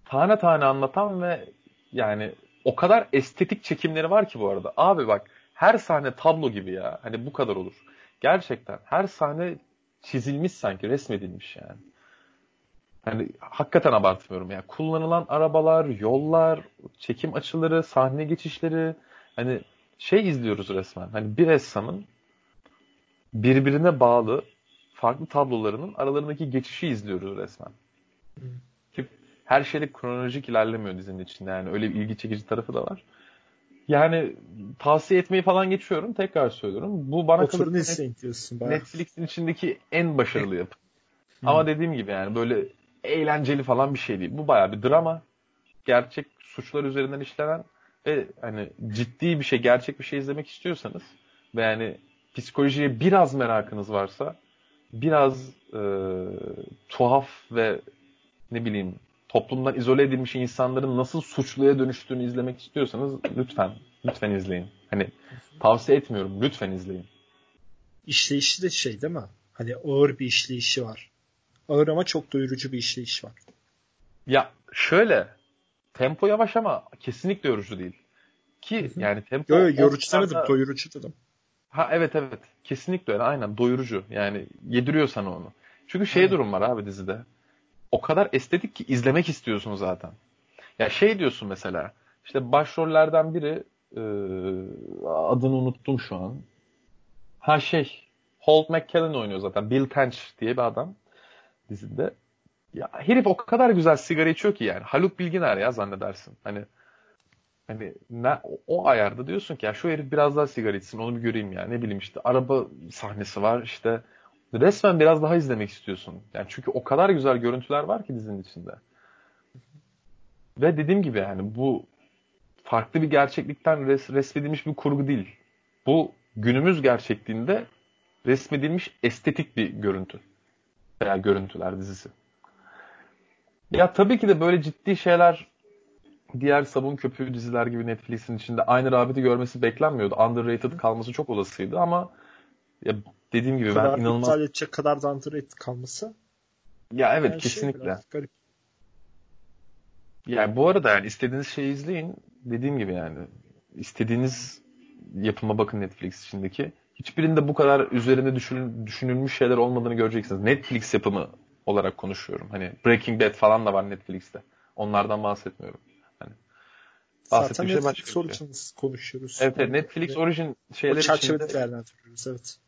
tane tane anlatan ve yani o kadar estetik çekimleri var ki bu arada. Abi bak her sahne tablo gibi ya. Hani bu kadar olur. Gerçekten her sahne çizilmiş sanki resmedilmiş yani. Hani hakikaten abartmıyorum yani. Kullanılan arabalar, yollar, çekim açıları, sahne geçişleri hani şey izliyoruz resmen. Hani bir ressamın birbirine bağlı farklı tablolarının aralarındaki geçişi izliyoruz resmen. Her şeyde kronolojik ilerlemiyor dizinin içinde yani öyle bir ilgi çekici tarafı da var. Yani tavsiye etmeyi falan geçiyorum. Tekrar söylüyorum. Bu bana Oturun diyorsun. Bayağı. Netflix'in içindeki en başarılı yapı. Ama dediğim gibi yani böyle eğlenceli falan bir şey değil. Bu bayağı bir drama. Gerçek suçlar üzerinden işlenen ve hani ciddi bir şey, gerçek bir şey izlemek istiyorsanız ve yani psikolojiye biraz merakınız varsa biraz e, tuhaf ve ne bileyim toplumdan izole edilmiş insanların nasıl suçluya dönüştüğünü izlemek istiyorsanız lütfen lütfen izleyin. Hani tavsiye etmiyorum lütfen izleyin. İşleyişi de şey değil mi? Hani ağır bir işleyişi var. Ağır ama çok doyurucu bir işleyiş var. Ya şöyle tempo yavaş ama kesinlikle yorucu değil. Ki Hı-hı. yani tempo... Yo, yo, yorucu demedim doyurucu dedim. Ha evet evet kesinlikle öyle aynen doyurucu yani yediriyor sana onu. Çünkü şey Aynen. durum var abi dizide o kadar estetik ki izlemek istiyorsun zaten. Ya şey diyorsun mesela işte başrollerden biri e, adını unuttum şu an. Ha şey Holt McKellen oynuyor zaten. Bill Tench diye bir adam dizide. Ya herif o kadar güzel sigara içiyor ki yani. Haluk Bilginer ya zannedersin. Hani hani ne, o ayarda diyorsun ki ya şu herif biraz daha sigara içsin onu bir göreyim ya. Ne bileyim işte araba sahnesi var işte resmen biraz daha izlemek istiyorsun. Yani çünkü o kadar güzel görüntüler var ki dizinin içinde. Ve dediğim gibi yani bu farklı bir gerçeklikten res, resmedilmiş bir kurgu değil. Bu günümüz gerçekliğinde resmedilmiş estetik bir görüntü. Veya görüntüler dizisi. Ya tabii ki de böyle ciddi şeyler diğer sabun köpüğü diziler gibi Netflix'in içinde aynı rağbeti görmesi beklenmiyordu. Underrated kalması çok olasıydı ama ya dediğim gibi ben inanılmaz... iptal edecek kadar da underrated kalması. Ya evet yani kesinlikle. Şey Yani bu arada yani istediğiniz şeyi izleyin. Dediğim gibi yani istediğiniz yapıma bakın Netflix içindeki. Hiçbirinde bu kadar üzerinde düşün, düşünülmüş şeyler olmadığını göreceksiniz. Netflix yapımı olarak konuşuyorum. Hani Breaking Bad falan da var Netflix'te. Onlardan bahsetmiyorum. Hani Zaten şey Netflix şey. Origin konuşuyoruz. Evet, evet Netflix Origin şeyler o çerçevede değerlendiriyoruz evet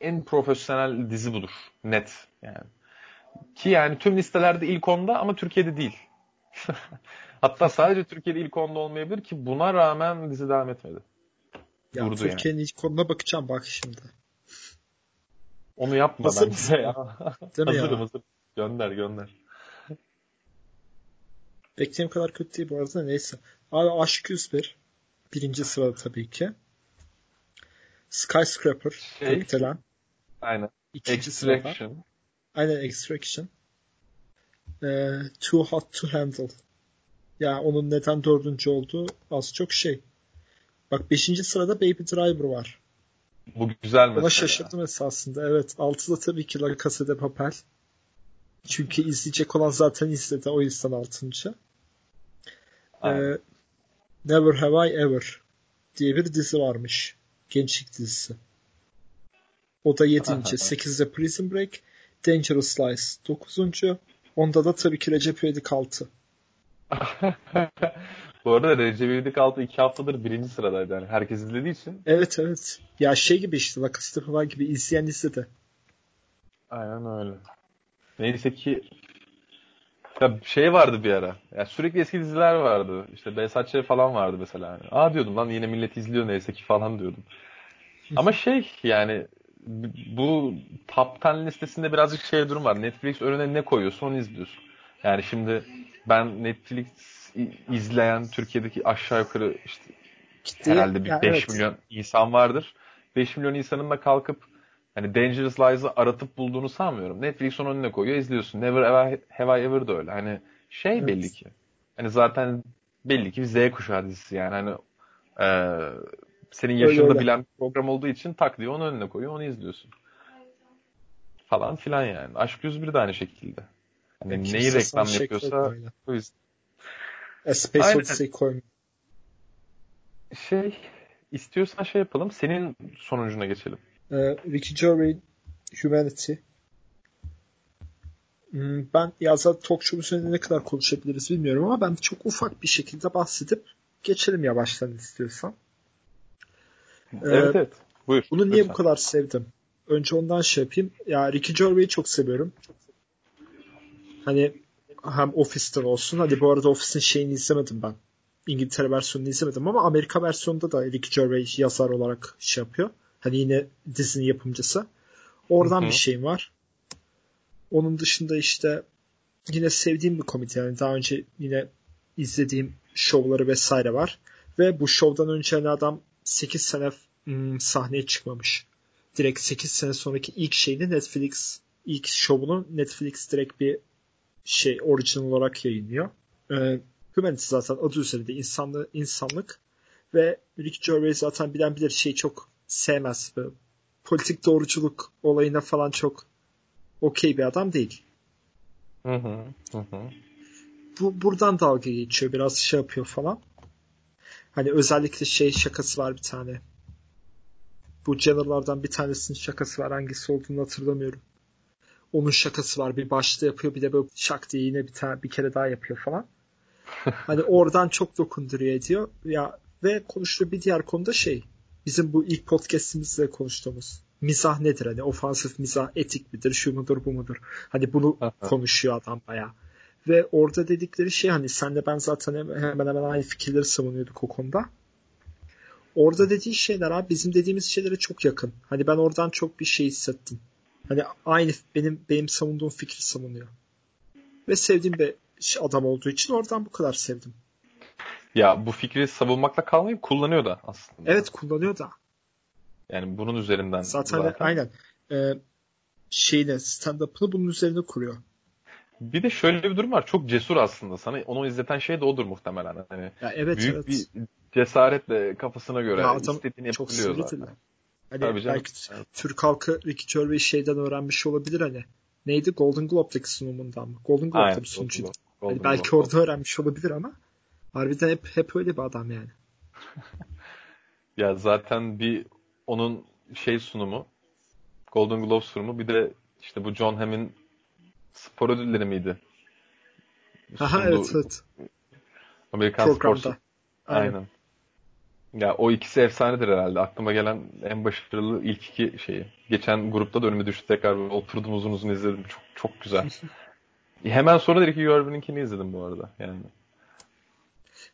en profesyonel dizi budur. Net yani. Ki yani tüm listelerde ilk onda ama Türkiye'de değil. Hatta sadece Türkiye'de ilk onda olmayabilir ki buna rağmen dizi devam etmedi. Ya Durdu Türkiye'nin yani. ilk onuna bakacağım bak şimdi. Onu yapma Hazır bence ya. Değil hazırım ya? hazırım. Gönder gönder. Beklediğim kadar kötü değil bu arada neyse. Abi Aşk 101. Birinci sırada tabii ki. Skyscraper. Şey- Gökdelen. Aynen. İkinci sırada. Extraction. Aynen Extraction. Ee, Too Hot to Handle. Ya onun neden dördüncü olduğu az çok şey. Bak beşinci sırada Baby Driver var. Bu güzel mesela. Ona şaşırdım esasında. Evet. Altıda tabii ki La Casa de Papel. Çünkü izleyecek olan zaten izledi. O yüzden altıncı. Aynen. Ee, Never Have I Ever diye bir dizi varmış. Gençlik dizisi. O da yedinci. Sekizde Prison Break. Dangerous Lies dokuzuncu. Onda da tabii ki Recep İvedik altı. Bu arada Recep İvedik altı iki haftadır birinci sıradaydı. Yani herkes izlediği için. Evet evet. Ya şey gibi işte La Casa Papel gibi izleyen izledi. Aynen öyle. Neyse ki ya şey vardı bir ara. Ya sürekli eski diziler vardı. İşte Behzat Ç. falan vardı mesela. Yani. Aa diyordum lan yine millet izliyor neyse ki falan diyordum. Ama şey yani bu top 10 listesinde birazcık şey durum var. Netflix önüne ne koyuyorsa onu izliyorsun. Yani şimdi ben Netflix izleyen Türkiye'deki aşağı yukarı işte Kitle, herhalde bir ya 5 evet. milyon insan vardır. 5 milyon insanın da kalkıp hani Dangerous Lies'ı aratıp bulduğunu sanmıyorum. Netflix onun önüne koyuyor izliyorsun. Never I, Have I Ever da öyle. Hani şey Evet. belli ki. Hani zaten belli ki bir Z kuşağı dizisi yani hani eee, senin yaşında öyle. bilen bir program olduğu için tak diye onun önüne koyuyor onu izliyorsun. Falan filan yani. Aşk 101 de aynı şekilde. Hani Yani neyi reklam yapıyorsa o yüzden. A Space Aynen. Odyssey koymuyor. Şey istiyorsan şey yapalım. Senin sonucuna geçelim. Ee, Ricky Gervais Humanity. Hmm, Ben ya zaten talk show üzerinde ne kadar konuşabiliriz bilmiyorum ama ben çok ufak bir şekilde bahsedip geçelim yavaştan istiyorsan. Evet evet. Buyur. Bunu niye lütfen. bu kadar sevdim? Önce ondan şey yapayım. Ya Ricky Gervais'i çok seviyorum. Hani hem Office'ten olsun. Hadi bu arada Office'in şeyini izlemedim ben. İngiltere versiyonunu izlemedim ama Amerika versiyonunda da Ricky Gervais yazar olarak şey yapıyor. Hani yine dizinin yapımcısı. Oradan Hı hı. bir şeyim var. Onun dışında işte yine sevdiğim bir komedi yani daha önce yine izlediğim şovları vesaire var. Ve bu şovdan önce hani adam 8 sene hmm, sahneye çıkmamış. Direkt 8 sene sonraki ilk şeyini Netflix ilk şovunu Netflix direkt bir şey orijinal olarak yayınlıyor. Ee, Humanity zaten adı üzerinde insanlı, insanlık ve Rick Gervais zaten bilen bilir şey çok sevmez. Böyle politik doğruculuk olayına falan çok okey bir adam değil. Hı hı. Hı hı. Bu buradan dalga geçiyor. Biraz şey yapıyor falan. Hani özellikle şey şakası var bir tane. Bu Jenner'lardan bir tanesinin şakası var. Hangisi olduğunu hatırlamıyorum. Onun şakası var. Bir başta yapıyor bir de böyle şak diye yine bir tane bir kere daha yapıyor falan. Hani oradan çok dokunduruyor ediyor. Ya ve konuştuğu bir diğer konuda şey. Bizim bu ilk podcast'imizde konuştuğumuz mizah nedir? Hani ofansif mizah etik midir? Şu mudur bu mudur? Hani bunu konuşuyor adam bayağı. Ve orada dedikleri şey hani senle ben zaten hemen hemen aynı fikirleri savunuyorduk o konuda. Orada dediği şeyler abi bizim dediğimiz şeylere çok yakın. Hani ben oradan çok bir şey hissettim. Hani aynı benim benim savunduğum fikri savunuyor. Ve sevdiğim bir adam olduğu için oradan bu kadar sevdim. Ya bu fikri savunmakla kalmayıp kullanıyor da aslında. Evet kullanıyor da. Yani bunun üzerinden Zaten, aynen. Ee, şeyine stand-up'ını bunun üzerine kuruyor. Bir de şöyle bir durum var. Çok cesur aslında. Sana onu izleten şey de odur muhtemelen. Hani Ya evet büyük evet. bir cesaretle kafasına göre Ya adam istediğini çok yapabiliyor zaten. Hani Tabii canım. belki Türk halkı Ricky Gervais şeyden öğrenmiş olabilir hani. Neydi? Golden Globe'daki sunumundan mı? Golden Globe'da bir sunucuydu. Golden Hani belki Globe. orada öğrenmiş olabilir ama harbiden hep hep öyle bir adam yani. Ya zaten bir onun şey sunumu Golden Globe sunumu bir de işte bu John Hamm'in spor ödülleri miydi? Aha evet evet. Amerikan Spor Programda. Aynen. Aynen. Ya o ikisi efsanedir herhalde. Aklıma gelen en başarılı ilk iki şeyi. Geçen grupta da önüme düştü tekrar oturdum uzun uzun izledim. Çok çok güzel. Hemen sonra Ricky Gervais'inkini izledim bu arada. Yani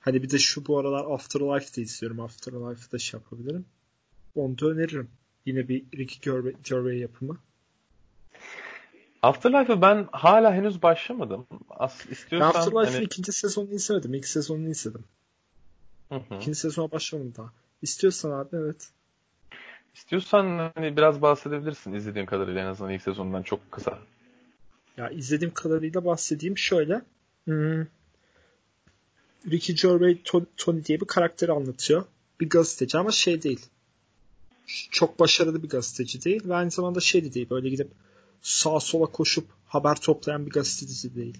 Hani bir de şu bu aralar Afterlife'da izliyorum. Afterlife'da şey yapabilirim. Onu da öneririm. Yine bir Ricky Gervais, Gervais yapımı. Afterlife'ı ben hala henüz başlamadım. As istiyorsan Afterlife'ın hani... ikinci sezonunu izlemedim. İlk sezonunu izledim. Hı hı. İkinci sezona başlamadım daha. İstiyorsan abi evet. İstiyorsan hani biraz bahsedebilirsin izlediğin kadarıyla en azından ilk sezonundan çok kısa. Ya izlediğim kadarıyla bahsedeyim şöyle. Hmm. Ricky Gervais Tony diye bir karakteri anlatıyor. Bir gazeteci ama şey değil. Çok başarılı bir gazeteci değil ve aynı zamanda şey de değil. Böyle gidip sağa sola koşup haber toplayan bir gazeteci değil.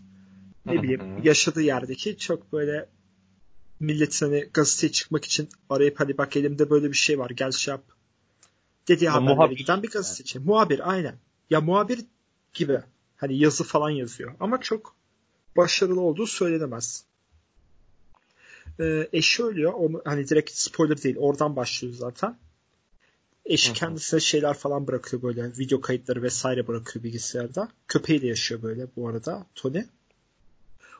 Ne bileyim yaşadığı yerdeki çok böyle millet hani gazeteye çıkmak için arayıp hadi bak elimde böyle bir şey var gel şey yap. Dediği ya, haberlere muhabir. giden bir gazeteci. Yani. Muhabir aynen. Ya muhabir gibi. Hani yazı falan yazıyor. Ama çok başarılı olduğu söylenemez. Ee, eşi ölüyor. Onu, hani direkt spoiler değil. Oradan başlıyor zaten. Eşi Hı-hı. kendisine şeyler falan bırakıyor böyle. Video kayıtları vesaire bırakıyor bilgisayarda. Köpeğiyle yaşıyor böyle bu arada Tony.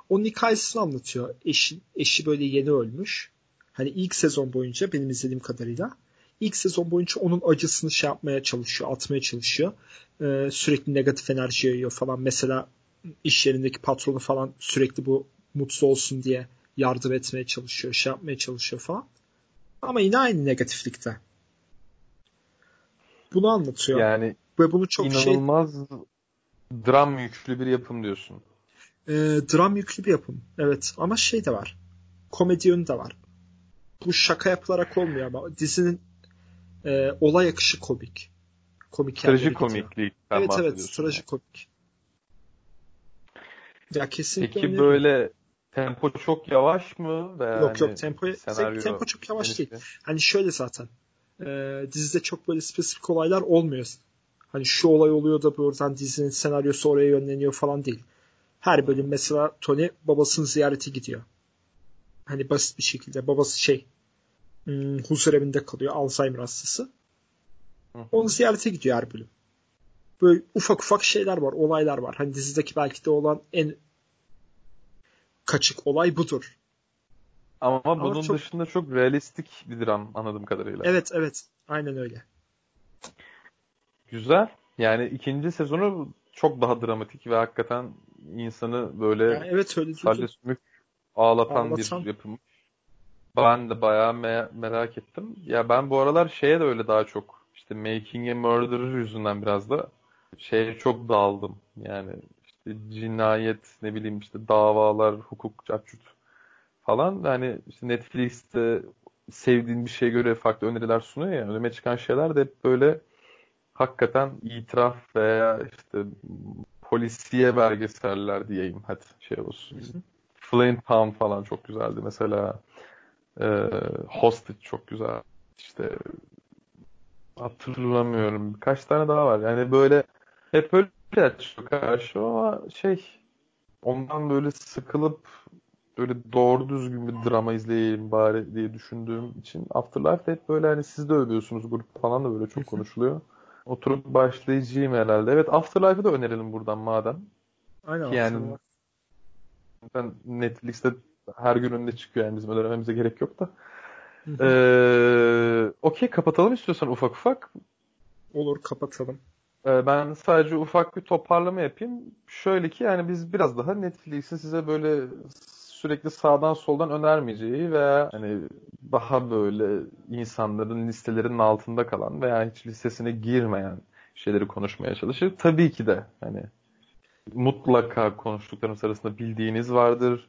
Onun hikayesini anlatıyor. Eşi, eşi böyle yeni ölmüş. Hani ilk sezon boyunca benim izlediğim kadarıyla ilk sezon boyunca onun acısını şey yapmaya çalışıyor, atmaya çalışıyor. Ee, sürekli negatif enerji yayıyor falan. Mesela iş yerindeki patronu falan sürekli bu mutsuz olsun diye yardım etmeye çalışıyor, şey yapmaya çalışıyor falan. Ama yine aynı negatiflikte. Bunu anlatıyor. Yani ve bunu çok şey- inanılmaz şey... dram yüklü bir yapım diyorsun. E, dram yüklü bir yapım. Evet ama şey de var. Komedi yönü de var. Bu şaka yapılarak olmuyor ama dizinin e, olay akışı komik. Komik Trajikomiklik. Evet evet trajikomik. Ya kesinlikle Peki böyle tempo çok yavaş mı? Veya yok yok tempo, tempo çok yavaş değil. Hani şöyle zaten e, dizide çok böyle spesifik olaylar olmuyor. Hani şu olay oluyor da buradan dizinin senaryosu oraya yönleniyor falan değil. Her bölüm mesela Tony babasının ziyareti gidiyor. Hani basit bir şekilde babası şey hmm, huzur evinde kalıyor Alzheimer hastası. Onu ziyarete gidiyor her bölüm. Böyle ufak ufak şeyler var, olaylar var. Hani dizideki belki de olan en kaçık olay budur. Ama, Ama bunun çok... dışında çok realistik bir dram anladığım kadarıyla. Evet evet. Aynen öyle. Güzel. Yani ikinci sezonu çok daha dramatik ve hakikaten insanı böyle yani evet, öyle sadece sümük ağlatan, ağlatan bir yapım. Ben de bayağı me- merak ettim. Ya ben bu aralar şeye de öyle daha çok işte Making a Murderer yüzünden biraz da şeye çok daldım. Yani işte cinayet ne bileyim işte davalar, hukuk, çatçut falan. Yani işte Netflix'te sevdiğin bir şeye göre farklı öneriler sunuyor ya. Önüme çıkan şeyler de hep böyle hakikaten itiraf veya işte polisiye belgeseller diyeyim. Hadi şey olsun. Flint Town falan çok güzeldi. Mesela e, Hostage çok güzel. İşte hatırlamıyorum. Birkaç tane daha var. Yani böyle hep öyle karşı ama şey ondan böyle sıkılıp böyle doğru düzgün bir drama izleyeyim bari diye düşündüğüm için Afterlife hep böyle hani siz de övüyorsunuz grup falan da böyle çok konuşuluyor. Oturup başlayacağım herhalde. Evet Afterlife'ı da önerelim buradan madem. Aynen. Ki yani ben Netflix'te her gün önünde çıkıyor yani bizim önermemize gerek yok da. ee, Okey kapatalım istiyorsan ufak ufak. Olur kapatalım. Ee, ben sadece ufak bir toparlama yapayım. Şöyle ki yani biz biraz daha Netflix'in size böyle sürekli sağdan soldan önermeyeceği veya hani daha böyle insanların listelerinin altında kalan veya hiç listesine girmeyen şeyleri konuşmaya çalışır. Tabii ki de hani mutlaka konuştuklarımız arasında bildiğiniz vardır.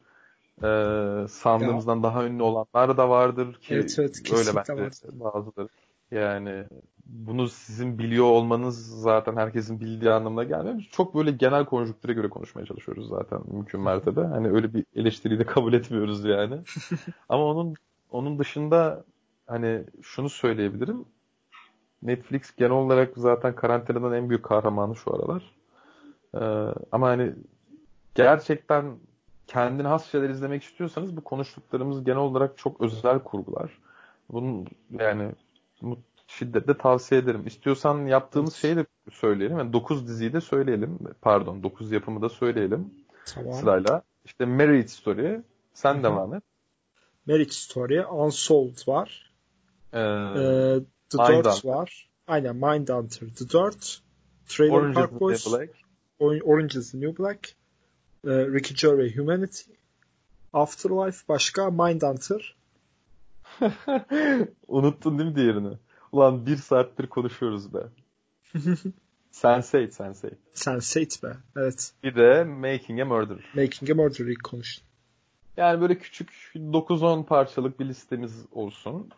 Ee, sandığımızdan ya. daha ünlü olanlar da vardır ki evet, evet, öyle bence bazıları. Yani bunu sizin biliyor olmanız zaten herkesin bildiği anlamına gelmiyor. Çok böyle genel konjüktüre göre konuşmaya çalışıyoruz zaten mümkün mertebe. Hani öyle bir eleştiriyi de kabul etmiyoruz yani. Ama onun onun dışında hani şunu söyleyebilirim. Netflix genel olarak zaten karantinadan en büyük kahramanı şu aralar. Ee, ama hani gerçekten kendine has şeyler izlemek istiyorsanız bu konuştuklarımız genel olarak çok özel kurgular. Bunun yani şiddetle tavsiye ederim. İstiyorsan yaptığımız şeyi de söyleyelim. Yani 9 diziyi de söyleyelim. Pardon 9 yapımı da söyleyelim. Tamam. Sırayla. İşte Marriage Story. Sen Hı-hı. devam et. Marriage Story. Unsolved var. Ee, ee, The Dirt var. Aynen Mindhunter. The Dirt. Trailer Orange Park Boys. Orange is the New Black, e, Ricky Gervais Humanity, Afterlife başka Mindhunter. Unuttun değil mi diğerini? Ulan bir saattir konuşuyoruz be. Sense8, Sense8. Sense8 be, evet. Bir de Making a Murderer. Making a Murderer ilk konuştum. Yani böyle küçük 9-10 parçalık bir listemiz olsun.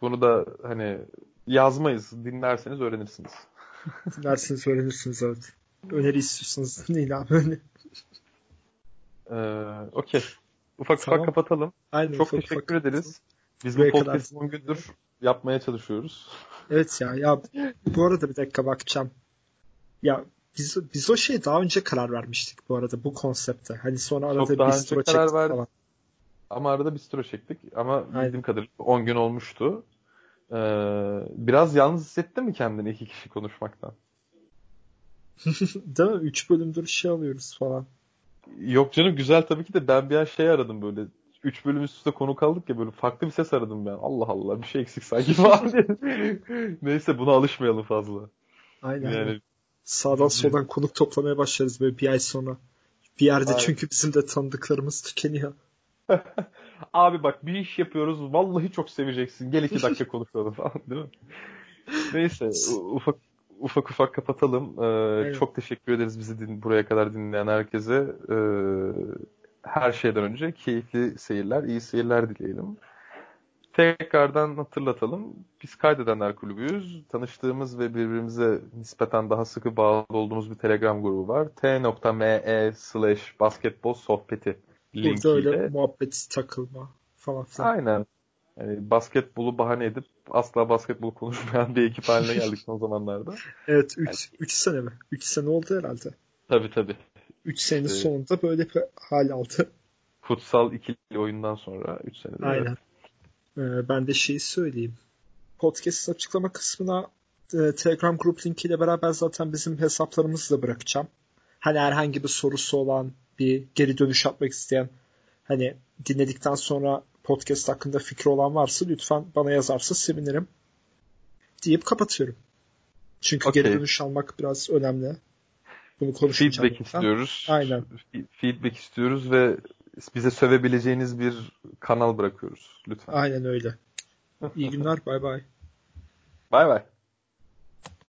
Bunu da hani yazmayız. Dinlerseniz öğrenirsiniz. Dinlerseniz öğrenirsiniz evet. Öneri istiyorsanız dinleyin abi. ee, Okey. Ufak tamam. ufak kapatalım. Aynen, Çok ufak teşekkür ufak ederiz. Biz bu podcast'ı 10 gündür yapmaya çalışıyoruz. Evet ya. Ya bu arada bir dakika bakacağım. Ya biz, biz o şeye daha önce karar vermiştik bu arada bu konsepte. Hani sonra arada Çok daha bistro önce karar verdik. Falan. Ama arada bistro çektik. Ama Aynen. bildiğim kadarıyla 10 gün olmuştu. Ee, biraz yalnız hissettin mi kendini iki kişi konuşmaktan? Değil mi? Üç bölümdür şey alıyoruz falan. Yok canım güzel tabii ki de ben bir an şey aradım böyle. Üç bölüm üst üste konu kaldık ya böyle farklı bir ses aradım ben. Allah Allah bir şey eksik sanki falan Neyse buna alışmayalım fazla. Aynen. Yani... Sağdan soldan konuk toplamaya başlarız böyle bir ay sonra. Bir yerde Aynen. çünkü bizim de tanıdıklarımız tükeniyor. Abi bak bir iş yapıyoruz. Vallahi çok seveceksin. Gel iki dakika konuşalım falan değil mi? Neyse ufak ufak ufak kapatalım. Ee, evet. Çok teşekkür ederiz bizi din, buraya kadar dinleyen herkese. Ee, her şeyden önce keyifli seyirler, iyi seyirler dileyelim. Tekrardan hatırlatalım. Biz Kaydedenler Kulübüyüz. Tanıştığımız ve birbirimize nispeten daha sıkı bağlı olduğumuz bir Telegram grubu var. t.me slash basketbol sohbeti linkiyle. Burada öyle muhabbet takılma falan filan. Aynen. Yani basketbolu bahane edip asla basketbol konuşmayan bir ekip haline geldik son zamanlarda. Evet 3 yani. Üç sene mi? 3 sene oldu herhalde. Tabii tabii. 3 senenin işte, sonunda böyle bir hal aldı. Futsal ikili oyundan sonra 3 senedir. Aynen. Ee, ben de şeyi söyleyeyim. Podcast'ın açıklama kısmına e, Telegram grup linkiyle beraber zaten bizim hesaplarımızı da bırakacağım. Hani herhangi bir sorusu olan, bir geri dönüş yapmak isteyen, hani dinledikten sonra podcast hakkında fikri olan varsa lütfen bana yazarsa sevinirim. Deyip kapatıyorum. Çünkü okay. geri dönüş almak biraz önemli. Bunu konuşacağım. Feedback istiyoruz. Aynen. Feedback istiyoruz ve bize sövebileceğiniz bir kanal bırakıyoruz. Lütfen. Aynen öyle. İyi günler. Bay bay. Bay bay.